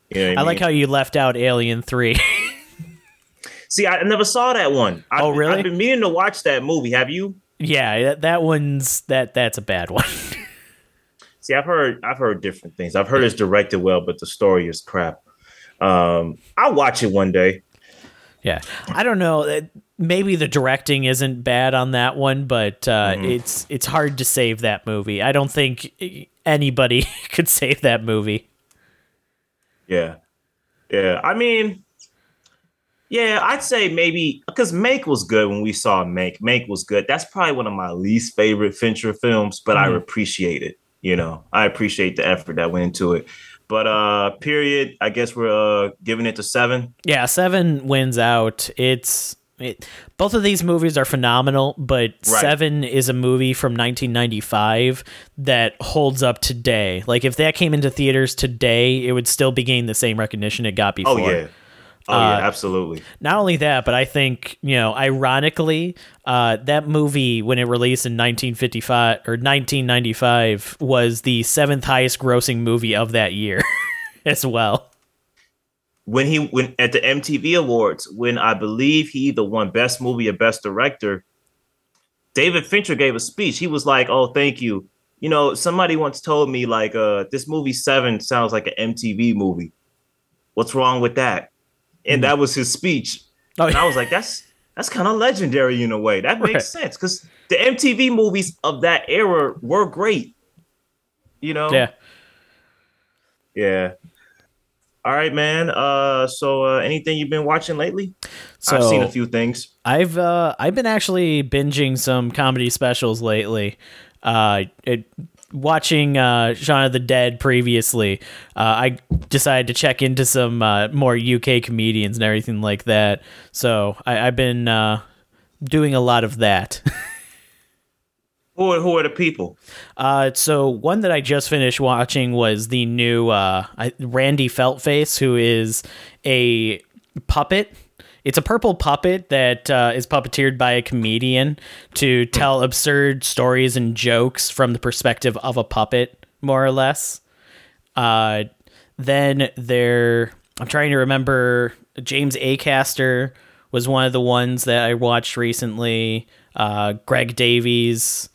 you know I like how you left out Alien Three. See, I never saw that one. I, Oh, really? I've been meaning to watch that movie. Have you? yeah, that, that one's that that's a bad one. See, I've heard I've heard different things. I've heard it's directed well, but the story is crap. Um, I'll watch it one day. Yeah, I don't know. uh, Maybe the directing isn't bad on that one, but uh, Mm-hmm. it's it's hard to save that movie. I don't think anybody could save that movie. Yeah, yeah. I mean, yeah, I'd say maybe because Mank was good when we saw Mank. Mank was good. That's probably one of my least favorite Fincher films, but I Mhm. appreciate it. You know, I appreciate the effort that went into it. But uh, period. I guess we're uh, giving it to seven. Yeah, seven wins out. It's it, both of these movies are phenomenal, but Right. Seven is a movie from 1995 that holds up today. Like if that came into theaters today, it would still be gaining the same recognition it got before. Oh yeah. Oh Uh, yeah, absolutely. not only that, but I think you know, ironically, uh, that movie when it released in 1955 or 1995 was the seventh highest grossing movie of that year, as well. when he when at the MTV Awards, when I believe he either won Best Movie or Best Director, David Fincher gave a speech. He was like, "Oh, thank you. You know, somebody once told me like, uh, this movie Seven sounds like an MTV movie. What's wrong with that?" And that was his speech. Oh, And I was like, "That's that's kind of legendary in a way. That makes Right. sense because the MTV movies of that era were great. You know, yeah. yeah. All right, man. Uh, so uh, anything you've been watching lately? So I've seen a few things. I've uh, I've been actually binging some comedy specials lately. Uh, it, watching uh, Shaun of the Dead previously, uh, I decided to check into some uh, more UK comedians and everything like that. So I, I've been uh, doing a lot of that. Who are, who are the people? Uh, so one that I just finished watching was the new uh, I- Randy Feltface, who is a puppet. It's a purple puppet that uh, is puppeteered by a comedian to tell absurd stories and jokes from the perspective of a puppet, more or less. Uh, then there, I'm trying to remember. James Acaster was one of the ones that I watched recently. Uh, Greg Davies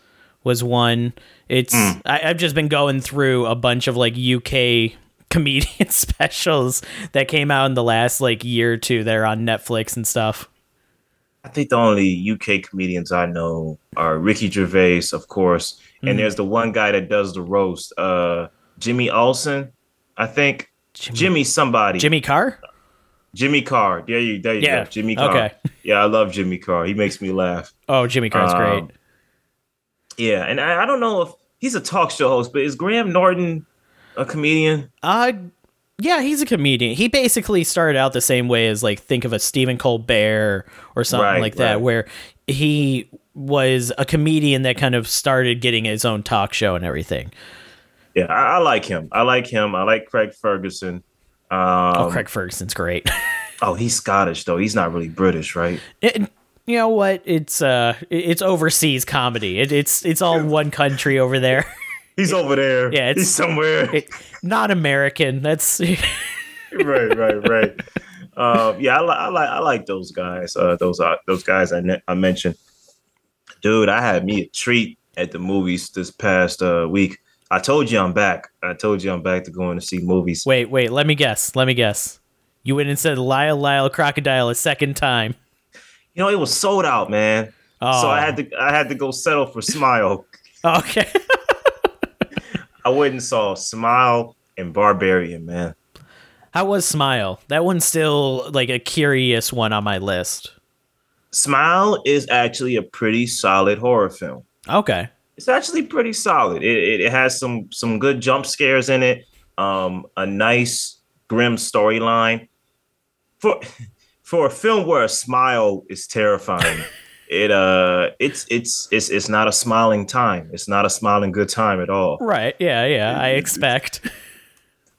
was one, It's Mm. I, I've just been going through a bunch of like UK comedian specials that came out in the last like year or two that are on Netflix and stuff. I think the only UK comedians I know are Ricky Gervais, of course, and there's the one guy that does the roast, uh, Jimmy Olsen, I think. Jimmy, somebody. Jimmy Carr? Jimmy Carr. There you, there you Yeah. go. Jimmy Carr. Okay. Yeah, I love Jimmy Carr. He makes me laugh. Oh, Jimmy Carr's great. Um, Yeah, and I, I don't know if he's a talk show host, but is Graham Norton a comedian? Uh yeah, he's a comedian. He basically started out the same way as like think of a Stephen Colbert or something Right, like that, right. where he was a comedian that kind of started getting his own talk show and everything. Yeah, I, I like him. I like him. I like Craig Ferguson. Um, oh, Craig Ferguson's great. oh, he's Scottish though. He's not really British, right? It- you know what? It's uh, it's overseas comedy. It, it's it's all one country over there. He's over there. Yeah, it's- he's somewhere. It, not American. That's right, right, right. Um, yeah, I, li- I like I like those guys. Uh, those uh, those guys I, ne- I mentioned. Dude, I had me a treat at the movies this past uh, week. I told you I'm back. I told you I'm back to going to see movies. wait, wait. Let me guess. Let me guess. You went and said Lyle Lyle Crocodile a second time. You know, it was sold out, man. Oh, So I had to I had to go settle for Smile. Okay. I went and saw Smile and Barbarian, man. How was Smile? That one's still like a curious one on my list. Smile is actually a pretty solid horror film. Okay. It's actually pretty solid. It, it, it has some some good jump scares in it. Um, a nice grim storyline. For for a film where a smile is terrifying, it uh it's it's it's it's not a smiling time. It's not a smiling good time at all. Right. Yeah. Yeah. I expect.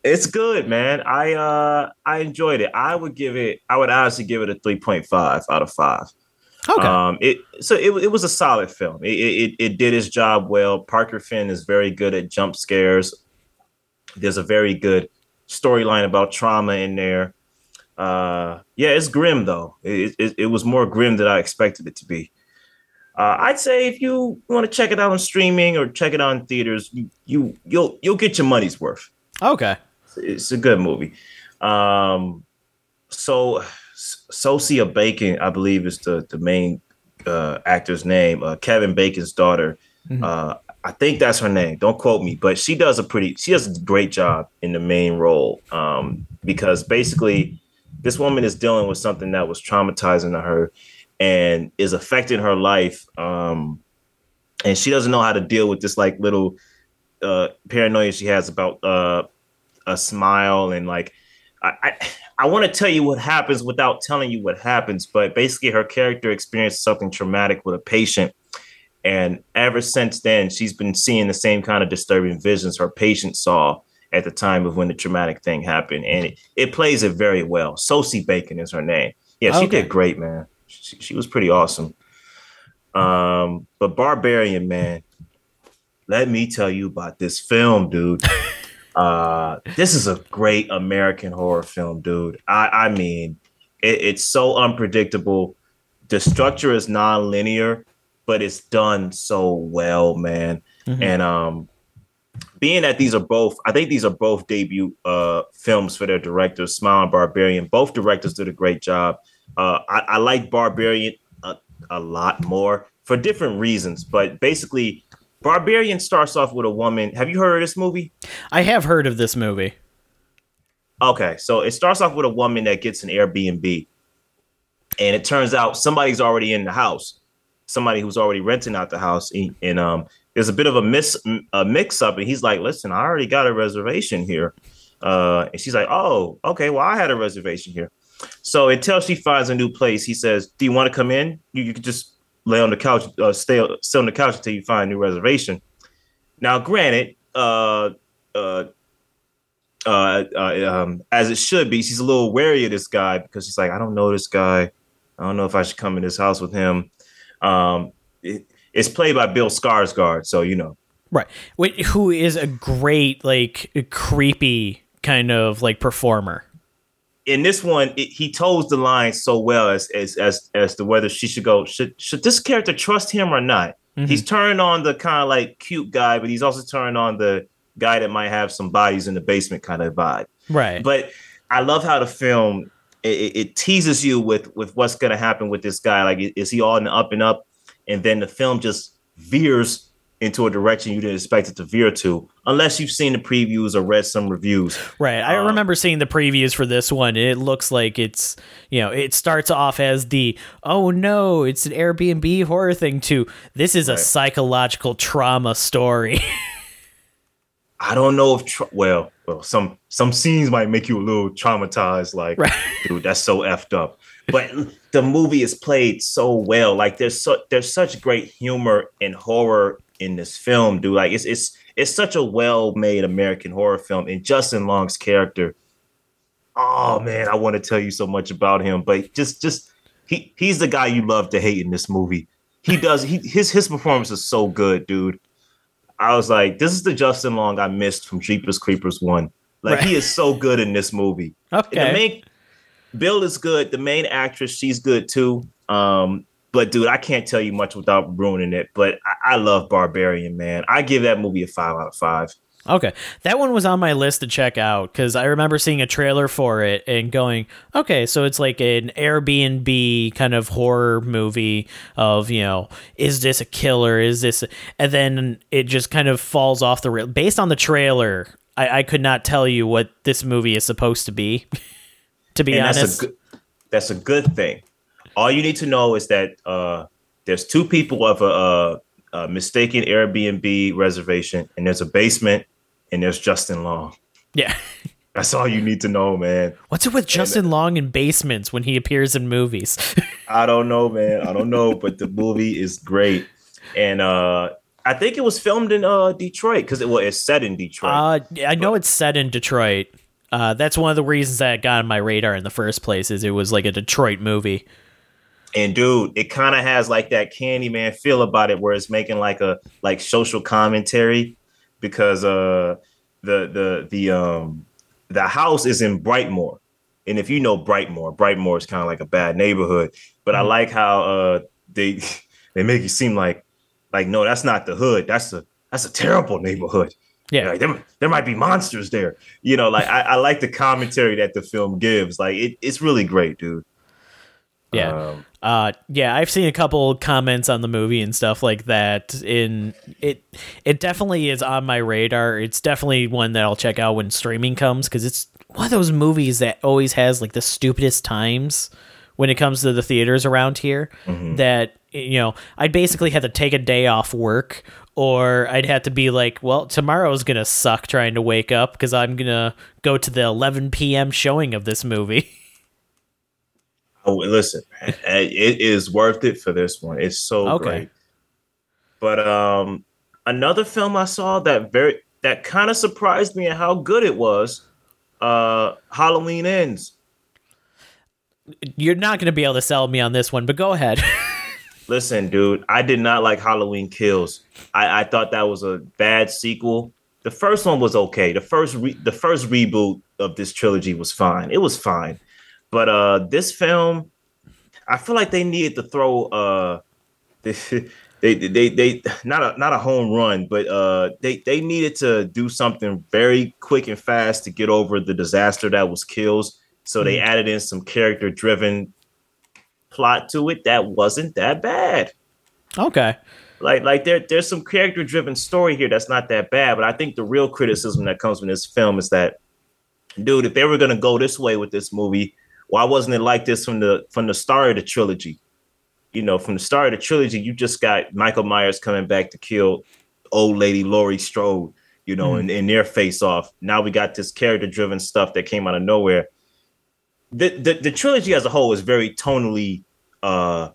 It's good, man. I uh I enjoyed it. I would give it. I would honestly give it a three point five out of five. Okay. Um, it so it, it was a solid film. It, it it did its job well. Parker Finn is very good at jump scares. There's a very good storyline about trauma in there. Uh, yeah, it's grim though. It, it it was more grim than I expected it to be. Uh, I'd say if you want to check it out on streaming or check it out in theaters, you, you you'll you'll get your money's worth okay. it's a good movie. Um, so Sosie Bacon, I believe, is the the main uh, actor's name. Uh, Kevin Bacon's daughter. Mhm. Uh, I think that's her name. Don't quote me, but she does a pretty. She does a great job in the main role. Um, because basically, this woman is dealing with something that was traumatizing to her, and is affecting her life. Um, and she doesn't know how to deal with this like little uh, paranoia she has about uh, a smile and like I I, I want to tell you what happens without telling you what happens, but basically her character experienced something traumatic with a patient. And ever since then, she's been seeing the same kind of disturbing visions her patient saw at the time of when the traumatic thing happened. And it, it plays it very well. Sosie Bacon is her name. Yeah, she Okay. did great, man. She, she was pretty awesome. Um, but Barbarian, man, let me tell you about this film, dude. uh, this is a great American horror film, dude. I, I mean, it, it's so unpredictable. The structure is non-linear, but it's done so well, man. Mhm. And um, being that these are both, I think these are both debut uh films for their directors, Smile and Barbarian. Both directors did a great job. Uh, I, I like Barbarian a, a lot more for different reasons, but basically, Barbarian starts off with a woman. Have you heard of this movie? I have heard of this movie. Okay, so it starts off with a woman that gets an Airbnb, and it turns out somebody's already in the house, somebody who's already renting out the house, and, and um, there's a bit of a miss a mix up, and he's like, "Listen, I already got a reservation here," uh, and she's like, "Oh, okay, well, I had a reservation here." So until she finds a new place, he says, "Do you want to come in? You, you could just lay on the couch, uh, stay stay on the couch until you find a new reservation." Now, granted, uh, uh, uh, uh, um, as it should be. She's a little wary of this guy because she's like, I don't know this guy. I don't know if I should come in this house with him. Um, it, it's played by Bill Skarsgård, so you know. Right. Who is a great, like, creepy kind of like performer. In this one, it, he toes the line so well as as as as to whether she should go. Should should this character trust him or not? Mm-hmm. He's turned on the kind of like cute guy, but he's also turned on the guy that might have some bodies in the basement kind of vibe. Right. But I love how the film it, it teases you with with what's going to happen with this guy. Like, is he all in the up and up? And then the film just veers into a direction you didn't expect it to veer to, unless you've seen the previews or read some reviews. Right. I um, remember seeing the previews for this one. It looks like it's, you know, it starts off as the, oh no, it's an Airbnb horror thing, to this is a right. psychological trauma story. I don't know if, tra- well, well, some some scenes might make you a little traumatized. Like, right. dude, that's so effed up. But the movie is played so well. Like, there's so there's such great humor and horror in this film, dude. Like it's it's it's such a well-made American horror film. And Justin Long's character, oh man, I want to tell you so much about him, but just just he he's the guy you love to hate in this movie. He does he his his performance is so good, dude. I was like, this is the Justin Long I missed from Jeepers Creepers one. Like right. he is so good in this movie. Okay. the main Bill is good. The main actress, she's good too. Um, but dude, I can't tell you much without ruining it. But I, I, love Barbarian, man. I give that movie a five out of five. Okay, that one was on my list to check out because I remember seeing a trailer for it and going, okay, so it's like an Airbnb kind of horror movie of you know, is this a killer? Is this? And then it just kind of falls off the rail. Based on the trailer, I, I could not tell you what this movie is supposed to be. to be and honest, that's a, good, that's a good thing all you need to know is that uh, there's two people of a, a, a, mistaken Airbnb reservation, and there's a basement, and there's Justin Long. Yeah. That's all you need to know, man. What's it with Justin and, Long in basements when he appears in movies? I don't know, man. I don't know, but the movie is great. And uh I think it was filmed in uh Detroit because it well, it's set in Detroit. Uh I know but, it's set in Detroit. Uh that's one of the reasons that it got on my radar in the first place is it was like a Detroit movie. And dude, it kind of has like that Candyman feel about it, where it's making like a like social commentary, because uh the the the um the house is in Brightmoor, and if you know Brightmoor, Brightmoor is kind of like a bad neighborhood. But mm-hmm. I like how uh they they make you seem like like no, that's not the hood. That's a that's a terrible neighborhood. Yeah, like, there, there might be monsters there. You know, like I, I like the commentary that the film gives. Like it, it's really great, dude. Yeah. Um, uh yeah, I've seen a couple comments on the movie and stuff like that. In it it definitely is on my radar. It's definitely one that I'll check out when streaming comes cuz it's one of those movies that always has like the stupidest times when it comes to the theaters around here mm-hmm. that you know, I'd basically have to take a day off work or I'd have to be like, well, tomorrow's going to suck trying to wake up cuz I'm going to go to the 11 p.m. showing of this movie. Oh, listen, man, it is worth it for this one. It's so okay. great. But um, another film I saw that very that kind of surprised me at how good it was. Uh, Halloween ends. You're not going to be able to sell me on this one, but go ahead. Listen, dude, I did not like Halloween Kills. I, I thought that was a bad sequel. The first one was okay. The first re- the first reboot of this trilogy was fine. It was fine. But uh, this film, I feel like they needed to throw uh, they, they they they not a not a home run, but uh, they they needed to do something very quick and fast to get over the disaster that was kills. So they mm. added in some character driven plot to it that wasn't that bad. Okay. Like like there there's some character driven story here that's not that bad, but I think the real criticism that comes from this film is that dude, if they were gonna go this way with this movie, why wasn't it like this from the from the start of the trilogy? You know, from the start of the trilogy, you just got Michael Myers coming back to kill old lady Laurie Strode, you know, mm. and, and their face off. Now we got this character driven stuff that came out of nowhere. The, the the trilogy as a whole is very tonally uh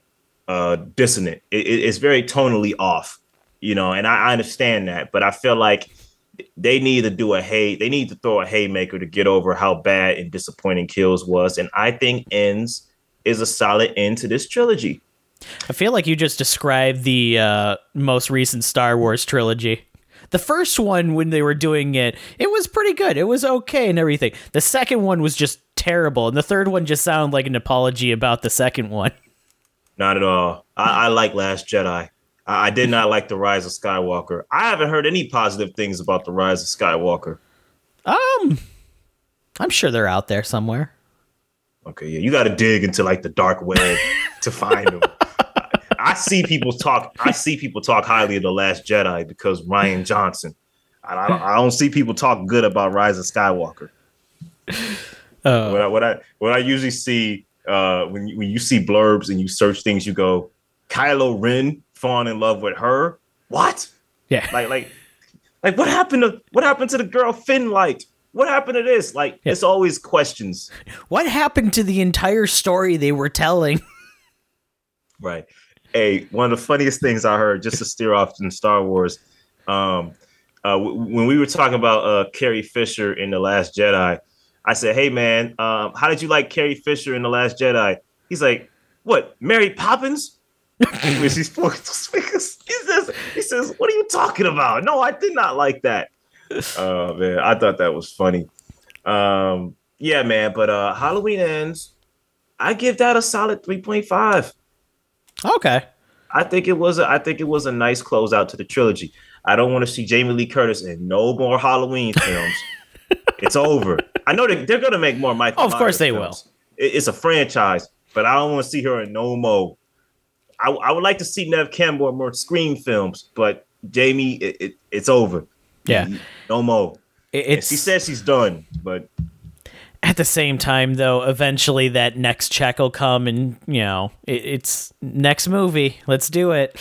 uh dissonant. It, it's very tonally off, you know, and I, I understand that, but I feel like they need to do a hay they need to throw a haymaker to get over how bad and disappointing kills was and i think ends is a solid end to this trilogy. I feel like you just described the uh, most recent star wars trilogy. The first one when they were doing it it was pretty good. It was okay and everything. The second one was just terrible and the third one just sounded like an apology about the second one not at all i, I like last jedi I, I did not like the Rise of Skywalker. I haven't heard any positive things about the Rise of Skywalker. Um, I'm sure they're out there somewhere. Okay, yeah, you got to dig into like the dark web to find them. I see people talk. I see people talk highly of the Last Jedi because Rian Johnson. I, don't, I don't see people talk good about Rise of Skywalker. Uh, what, I, what I what I usually see uh, when you, when you see blurbs and you search things, you go, Kylo Ren falling in love with her. What? Yeah. Like like like what happened to what happened to the girl Finn liked? What happened to this? Like yeah. it's always questions. What happened to the entire story they were telling? Right. Hey, one of the funniest things I heard, just to steer off in Star Wars, um, uh, w- when we were talking about uh, Carrie Fisher in The Last Jedi, I said, "Hey, man, um, how did you like Carrie Fisher in The Last Jedi?" He's like, "What, Mary Poppins?" when she spoke he says, "He says, what are you talking about? No, I did not like that." Oh man, I thought that was funny. Um, yeah, man, but uh, Halloween ends. I give that a solid three point five. Okay. I think it was a, I think it was a nice closeout to the trilogy. I don't want to see Jamie Lee Curtis in no more Halloween films. it's over. I know they, they're going to make more Michael. Oh, of Myers course they films. will. It, it's a franchise, but I don't want to see her in no more. I, I would like to see Neve Campbell in more Scream films, but Jamie, it, it, it's over. Yeah, no more. It, she says she's done, but at the same time, though, eventually that next check will come, and you know, it, it's next movie. Let's do it.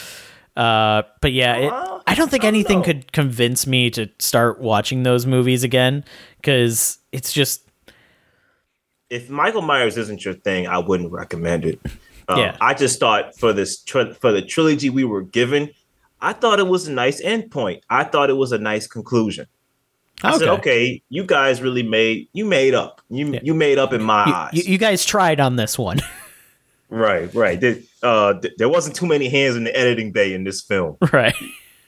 Uh, but yeah, it, I don't think anything could convince me to start watching those movies again because it's just. If Michael Myers isn't your thing, I wouldn't recommend it. Um, yeah, I just thought for this tri- for the trilogy we were given, I thought it was a nice endpoint. I thought it was a nice conclusion. I okay. said, okay, you guys really made you made up. You yeah. you made up in my you, eyes. You, guys tried on this one. right, right. There, uh, there wasn't too many hands in the editing bay in this film. Right.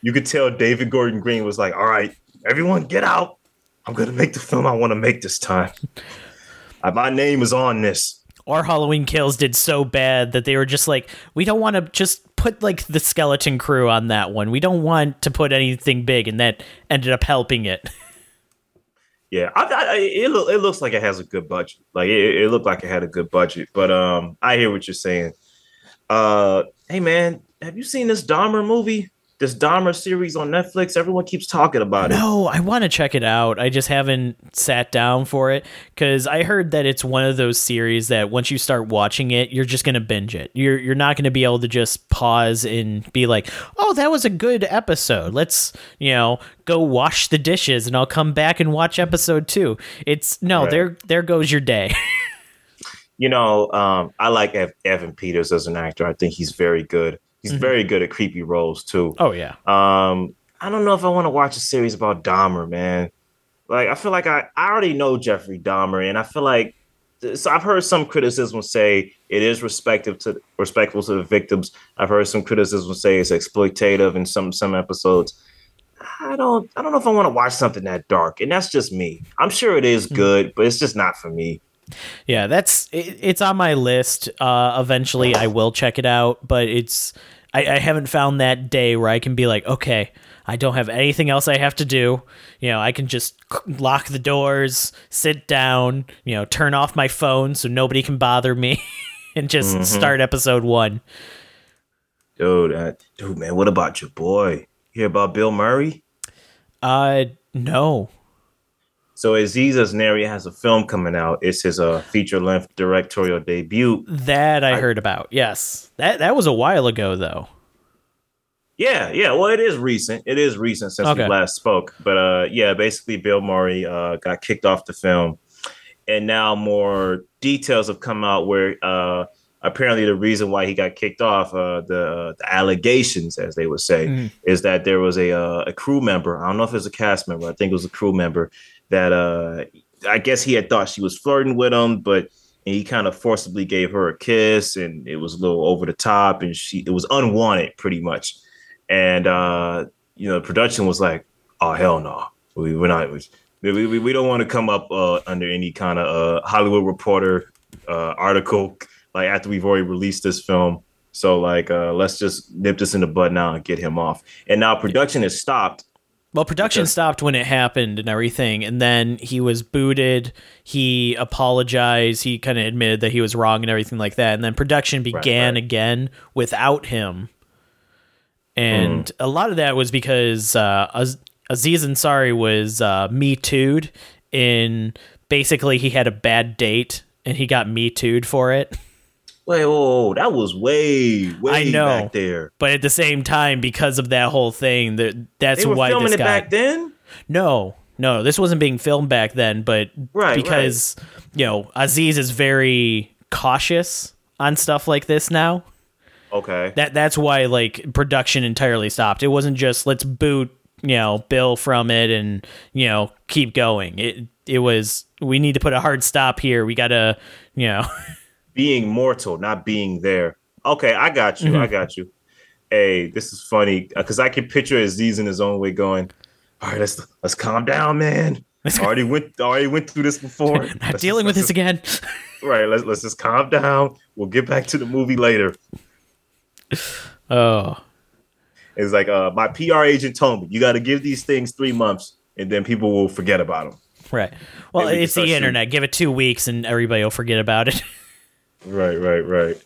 You could tell David Gordon Green was like, "All right, everyone, get out. I'm gonna make the film I want to make this time. my name is on this." Our Halloween Kills did so bad that they were just like, we don't want to just put like the skeleton crew on that one. We don't want to put anything big, and that ended up helping it. Yeah, I, I, it look, it looks like it has a good budget. Like it, it looked like it had a good budget. But um, I hear what you're saying. Uh, hey man, have you seen this Dahmer movie? This Dahmer series on Netflix. Everyone keeps talking about it. No, I want to check it out. I just haven't sat down for it because I heard that it's one of those series that once you start watching it, you're just gonna binge it. You're you're not gonna be able to just pause and be like, "Oh, that was a good episode. Let's you know go wash the dishes and I'll come back and watch episode two. It's no, right. there there goes your day. you know, um, I like Evan Peters as an actor. I think he's very good. He's mm-hmm. very good at creepy roles too. Oh yeah. Um, I don't know if I want to watch a series about Dahmer, man. Like I feel like I, I already know Jeffrey Dahmer, and I feel like so I've heard some criticism say it is respectful to respectful to the victims. I've heard some criticism say it's exploitative in some some episodes. I don't I don't know if I want to watch something that dark, and that's just me. I'm sure it is mm-hmm. good, but it's just not for me. Yeah, that's it, it's on my list. Uh, eventually, I will check it out, but it's I, I haven't found that day where I can be like, okay, I don't have anything else I have to do. You know, I can just lock the doors, sit down, you know, turn off my phone so nobody can bother me, and just mm-hmm. start episode one. Dude, uh, dude, man, what about your boy? You hear about Bill Murray? Uh, no. So Aziz Ansari has a film coming out. It's his uh, feature length directorial debut. That I, I, heard about. Yes, that that was a while ago though. Yeah, yeah. Well, it is recent. It is recent since okay. we last spoke. But uh, yeah, basically, Bill Murray uh, got kicked off the film, and now more details have come out where uh, apparently the reason why he got kicked off, uh, the, the allegations, as they would say, mm. is that there was a uh, a crew member. I don't know if it was a cast member. I think it was a crew member that uh I guess he had thought she was flirting with him, but he kind of forcibly gave her a kiss and it was a little over the top and she it was unwanted pretty much. And uh, you know, production was like, oh hell no. We we're not we, we, we don't want to come up uh, under any kind of uh, Hollywood Reporter uh, article like after we've already released this film. So like, uh, let's just nip this in the bud now and get him off. And now production is stopped. Well, production stopped when it happened and everything, and then he was booted. He apologized. He kind of admitted that he was wrong and everything like that. And then production began right, right. again without him. And mm. a lot of that was because uh, Az- Aziz Ansari was uh, me too'd in basically he had a bad date and he got me too'd for it. Wait, whoa, that was way, way I know, back there. But at the same time, because of that whole thing, that that's they were why filming this guy, it back then. No, no, this wasn't being filmed back then. But right, because right. you know Aziz is very cautious on stuff like this now. Okay. That that's why like production entirely stopped. It wasn't just let's boot you know Bill from it and you know keep going. It it was we need to put a hard stop here. We got to you know. being mortal, not being there. Okay, I got you. Mm-hmm. I got you. Hey, this is funny because I can picture Aziz in his own way going, "All right, let's let's calm down, man. already went already went through this before. Not let's dealing just, with this again. right. Let's let's just calm down. We'll get back to the movie later. Oh, it's like uh, my PR agent told me you got to give these things three months, and then people will forget about them. Right. Well, it's the internet. Shooting. Give it two weeks, and everybody will forget about it. Right, right, right.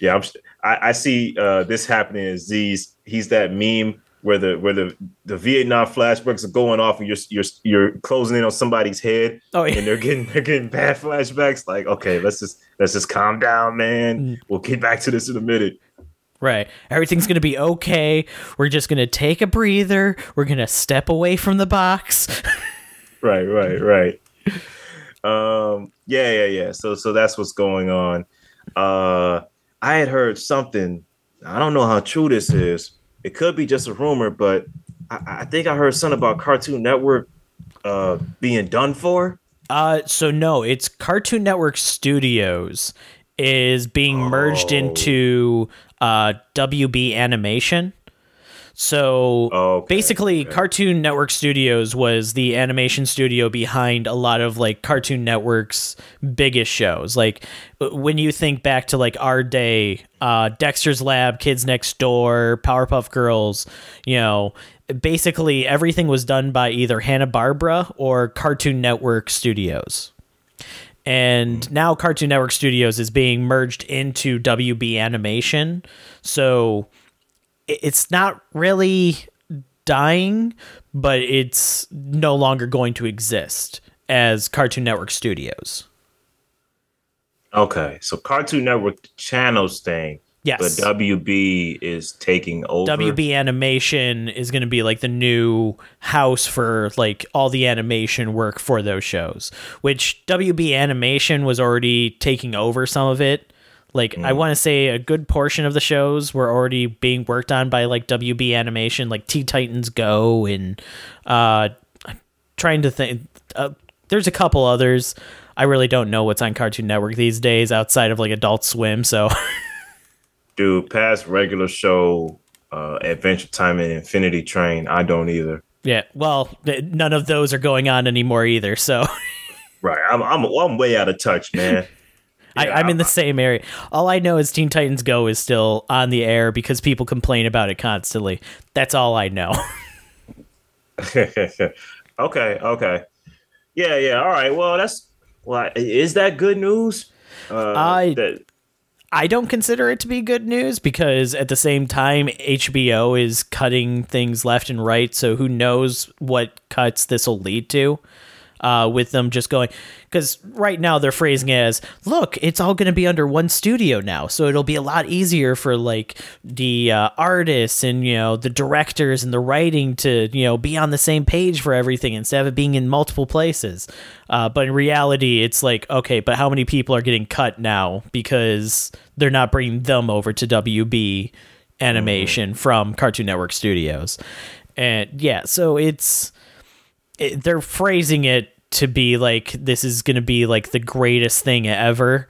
Yeah, I'm, I, I see uh, this happening. Is these he's that meme where the where the, the Vietnam flashbacks are going off and you're you're you're closing in on somebody's head. Oh, yeah. and they're getting they're getting bad flashbacks. Like, okay, let's just let's just calm down, man. Mm. We'll get back to this in a minute. Right. Everything's going to be okay. We're just going to take a breather. We're going to step away from the box. right, right, right. Um, yeah, yeah, yeah. So, so that's what's going on. Uh, I had heard something. I don't know how true this is. It could be just a rumor, but I, I think I heard something about Cartoon Network uh being done for. Uh, so no, it's Cartoon Network Studios is being merged oh. into uh WB Animation. So okay, basically, okay. Cartoon Network Studios was the animation studio behind a lot of like Cartoon Network's biggest shows. Like when you think back to like our day, uh, Dexter's Lab, Kids Next Door, Powerpuff Girls, you know, basically everything was done by either Hanna Barbera or Cartoon Network Studios. And hmm. now Cartoon Network Studios is being merged into WB Animation. So it's not really dying, but it's no longer going to exist as Cartoon Network Studios. Okay, so Cartoon Network channels thing. Yes. But WB is taking over. WB Animation is going to be like the new house for like all the animation work for those shows, which WB Animation was already taking over some of it like mm. I want to say a good portion of the shows were already being worked on by like WB Animation, like T Titans Go, and uh, trying to think. Uh, there's a couple others. I really don't know what's on Cartoon Network these days outside of like Adult Swim. So, dude, past regular show, uh, Adventure Time and Infinity Train, I don't either. Yeah, well, none of those are going on anymore either. So, right, I'm I'm I'm way out of touch, man. I, am in the same area. All I know is Teen Titans Go is still on the air because people complain about it constantly. That's all I know. okay, okay, yeah, yeah. All right. Well, that's well. Is that good news? Uh, I that- I don't consider it to be good news because at the same time HBO is cutting things left and right. So who knows what cuts this will lead to? Uh, with them just going because right now they're phrasing it as look it's all going to be under one studio now. So it'll be a lot easier for like the uh, artists and you know the directors and the writing to you know be on the same page for everything instead of it being in multiple places. Uh, but in reality it's like okay but how many people are getting cut now because they're not bringing them over to wb animation mm-hmm. from cartoon network studios? And yeah so it's it, they're phrasing it to be like this is going to be like the greatest thing ever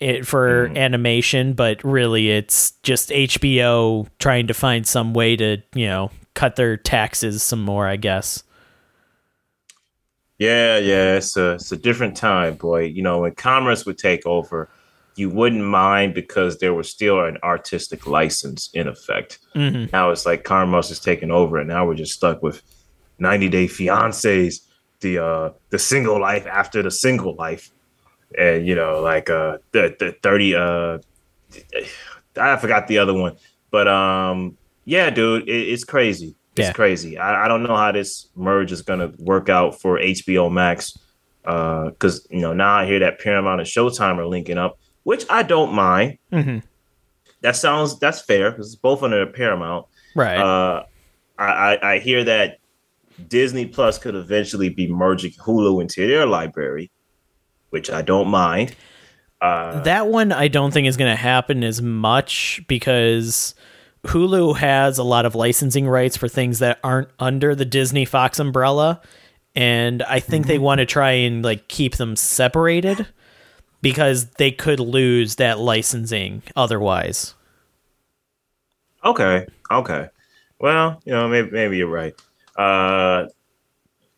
it, for mm. animation, but really it's just HBO trying to find some way to, you know, cut their taxes some more, I guess. Yeah, yeah, it's a it's a different time, boy. You know, when commerce would take over, you wouldn't mind because there was still an artistic license in effect. Mm-hmm. Now it's like commerce is taking over, and now we're just stuck with 90 Day Fiancés, the uh the single life after the single life, and you know like uh the the 30 uh I forgot the other one, but um yeah, dude, it, it's crazy. It's yeah. crazy. I, I don't know how this merge is gonna work out for HBO Max Uh because uh, you know now I hear that Paramount and Showtime are linking up, which I don't mind. Mm-hmm. That sounds that's fair because it's both under Paramount, right? Uh, I, I, I hear that Disney Plus could eventually be merging Hulu into their library, which I don't mind. Uh, that one I don't think is going to happen as much because Hulu has a lot of licensing rights for things that aren't under the Disney Fox umbrella and I think mm-hmm. they want to try and like keep them separated because they could lose that licensing otherwise. Okay. Okay. Well, you know, maybe maybe you're right. Uh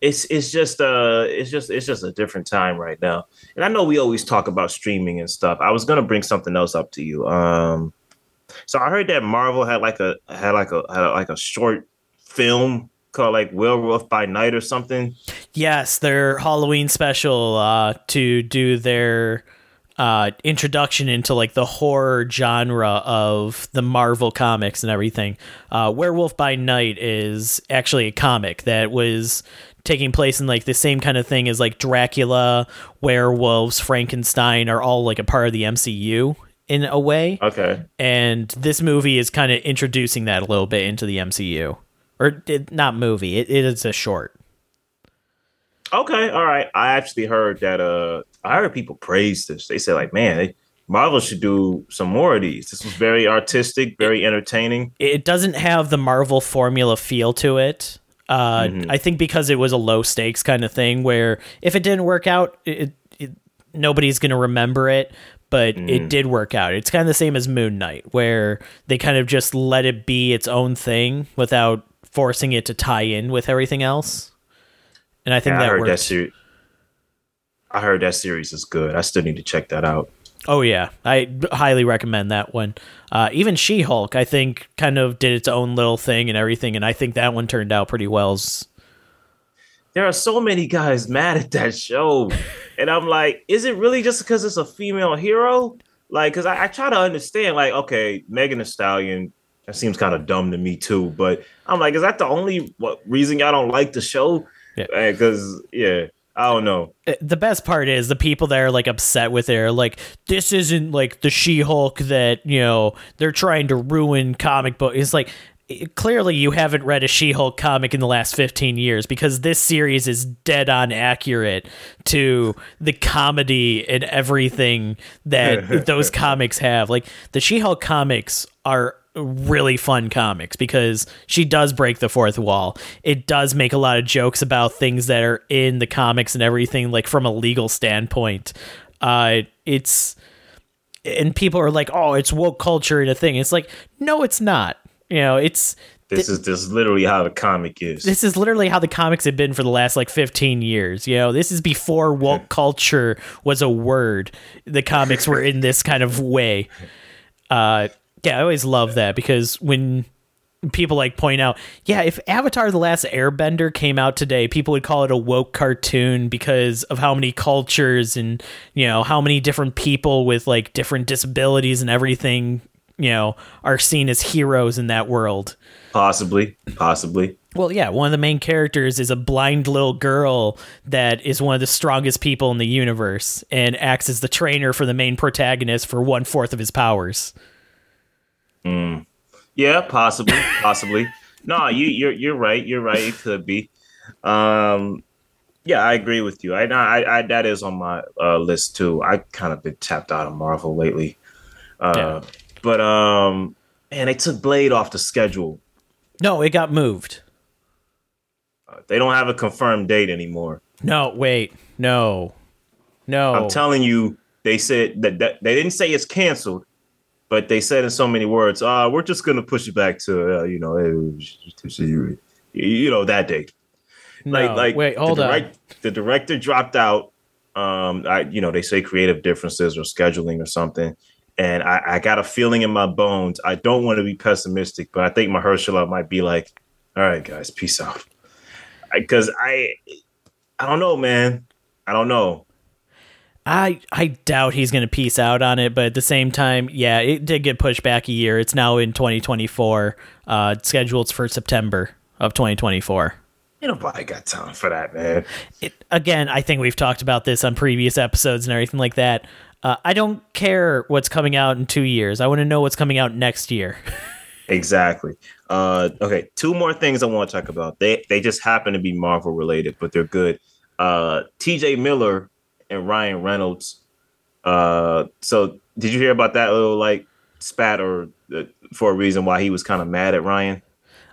it's it's just uh it's just it's just a different time right now. And I know we always talk about streaming and stuff. I was gonna bring something else up to you. Um so I heard that Marvel had like a had like a had like a short film called like Werewolf by Night or something. Yes, their Halloween special uh, to do their uh, introduction into like the horror genre of the Marvel comics and everything. Uh, Werewolf by Night is actually a comic that was taking place in like the same kind of thing as like Dracula, werewolves, Frankenstein are all like a part of the MCU in a way. Okay. And this movie is kind of introducing that a little bit into the MCU or it, not movie. It, it is a short. Okay, all right. I actually heard that. Uh, I heard people praise this. They said like, man, they, Marvel should do some more of these. This was very artistic, very entertaining. It doesn't have the Marvel formula feel to it. Uh, mm-hmm. I think because it was a low stakes kind of thing, where if it didn't work out, it, it, nobody's going to remember it. But mm. it did work out. It's kind of the same as Moon Knight, where they kind of just let it be its own thing without forcing it to tie in with everything else. And I think yeah, that I heard worked. that. I heard that series is good. I still need to check that out. Oh yeah, I highly recommend that one. Uh, even She Hulk, I think, kind of did its own little thing and everything, and I think that one turned out pretty well. There are so many guys mad at that show, and I'm like, is it really just because it's a female hero? Like, because I, I, try to understand, like, okay, Megan Thee Stallion, that seems kind of dumb to me too. But I'm like, is that the only what reason y'all don't like the show? Yeah, because yeah. I don't know. Uh, the best part is the people that are like upset with it are like, this isn't like the She Hulk that, you know, they're trying to ruin comic book. It's like, clearly you haven't read a She-Hulk comic in the last 15 years because this series is dead on accurate to the comedy and everything that those comics have. Like the She-Hulk comics are really fun comics because she does break the fourth wall. It does make a lot of jokes about things that are in the comics and everything, like from a legal standpoint. Uh, it's and people are like, "Oh, it's woke culture and a thing." It's like, no, it's not. You know, it's this th- is this is literally how the comic is. This is literally how the comics have been for the last like 15 years. You know, this is before woke culture was a word. The comics were in this kind of way. Uh, yeah, I always love that because when people like point out, yeah, if Avatar the Last Airbender came out today, people would call it a woke cartoon because of how many cultures and, you know, how many different people with like different disabilities and everything, you know, are seen as heroes in that world. Possibly, possibly. Well, yeah, one of the main characters is a blind little girl that is one of the strongest people in the universe and acts as the trainer for the main protagonist for one fourth of his powers. Mm. Yeah, possibly, possibly. no, you you're you're right. You're right. It could be. Um, yeah, I agree with you. I, I, I that is on my uh, list too. I kind of been tapped out of Marvel lately. Uh, yeah. But um, man, they took Blade off the schedule. No, it got moved. Uh, they don't have a confirmed date anymore. No, wait, no, no. I'm telling you, they said that, that they didn't say it's canceled but they said in so many words, "Ah, uh, we're just gonna push it back to uh, you know, you know that date." No, like, like wait, hold the direct, on. The director dropped out, Um, I you know they say creative differences or scheduling or something, and I, I got a feeling in my bones. I don't want to be pessimistic, but I think Mahershala might be like, "All right, guys, peace out," because I, I don't know, man. I don't know. I I doubt he's going to piece out on it, but at the same time, yeah, it did get pushed back a year. It's now in 2024, uh, scheduled for September of 2024. Ain't nobody got time for that, man. It, again, I think we've talked about this on previous episodes and everything like that. Uh, I don't care what's coming out in two years. I want to know what's coming out next year. exactly. Uh, okay, two more things I want to talk about. They they just happen to be Marvel related, but they're good. Uh, T.J. Miller and Ryan Reynolds. Uh, so did you hear about that little like spat or uh, for a reason why he was kind of mad at Ryan?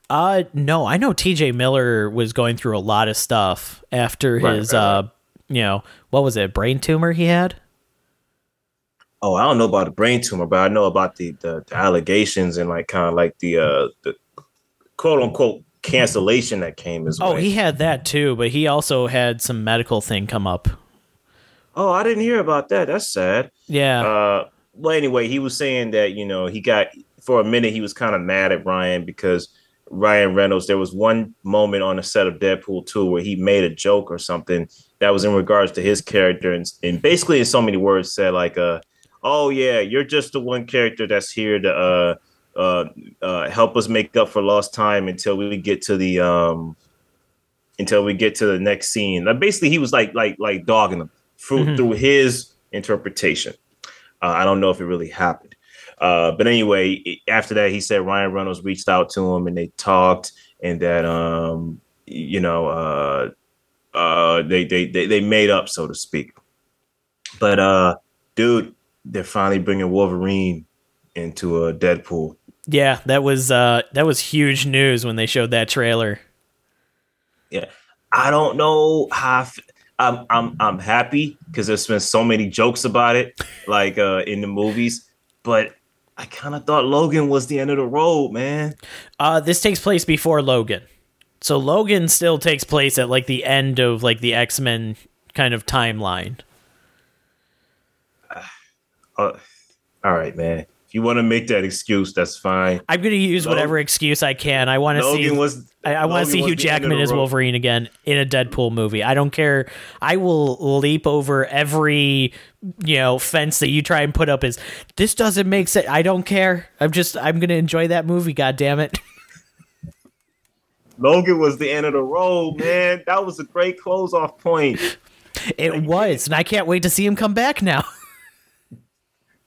Uh, no, I know T.J. Miller was going through a lot of stuff after right, his right, uh, right. you know, what was it, brain tumor he had? Oh, I don't know about the brain tumor, but I know about the the, the allegations and like kind of like the uh the quote unquote cancellation that came as well. Oh, he had that too, but he also had some medical thing come up. Oh, I didn't hear about that. That's sad. Yeah. Uh, well, anyway, he was saying that you know he got for a minute he was kind of mad at Ryan because Ryan Reynolds. There was one moment on the set of Deadpool 2 where he made a joke or something that was in regards to his character, and, and basically in so many words said like, uh, "Oh yeah, you're just the one character that's here to uh, uh, uh, help us make up for lost time until we get to the um, until we get to the next scene." Like, basically, he was like like like dogging them through mm-hmm. through his interpretation. Uh, I don't know if it really happened. Uh, but anyway, after that, he said Ryan Reynolds reached out to him and they talked, and that um, you know, uh, uh, they, they they they made up, so to speak. But uh, dude, they're finally bringing Wolverine into a Deadpool. Yeah, that was uh, that was huge news when they showed that trailer. Yeah, I don't know how. I f- I'm I'm I'm happy because there's been so many jokes about it, like uh, in the movies. But I kind of thought Logan was the end of the road, man. Uh, this takes place before Logan. So Logan still takes place at like the end of like the X Men kind of timeline. Uh, all right, man. If you want to make that excuse, that's fine. I'm going to use whatever excuse I can. I want to see. Was, I, I want to see Hugh Jackman as Wolverine again in a Deadpool movie. I don't care. I will leap over every you know fence that you try and put up. Is this doesn't make sense? I don't care. I'm just. I'm going to enjoy that movie. God damn it. Logan was the end of the road, man. That was a great close off point. It was, and I can't wait to see him come back now.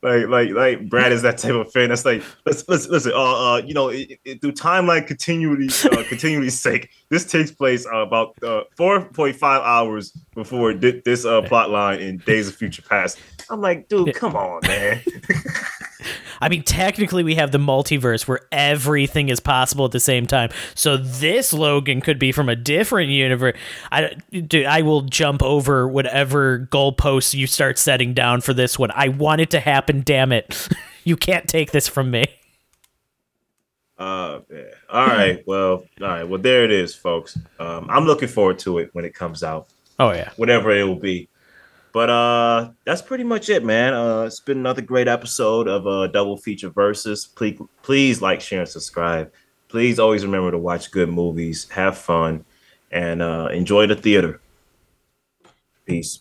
like like like Brad is that type of fan. That's like let's let's listen. Uh, uh you know, it, it, through timeline continuity uh, continuity's sake, this takes place uh, about uh, four point five hours before this uh plot line in Days of Future Past. I'm like, dude, come on, man. I mean, technically, we have the multiverse where everything is possible at the same time. So this Logan could be from a different universe. I, dude, I will jump over whatever goalposts you start setting down for this one. I want it to happen. Damn it! you can't take this from me. Uh, man. All right. Well, all right. Well, there it is, folks. Um, I'm looking forward to it when it comes out. Oh yeah. Whatever it will be. But uh, that's pretty much it, man. Uh, it's been another great episode of uh, Double Feature Versus. Please, please like, share, and subscribe. Please always remember to watch good movies, have fun, and uh, enjoy the theater. Peace.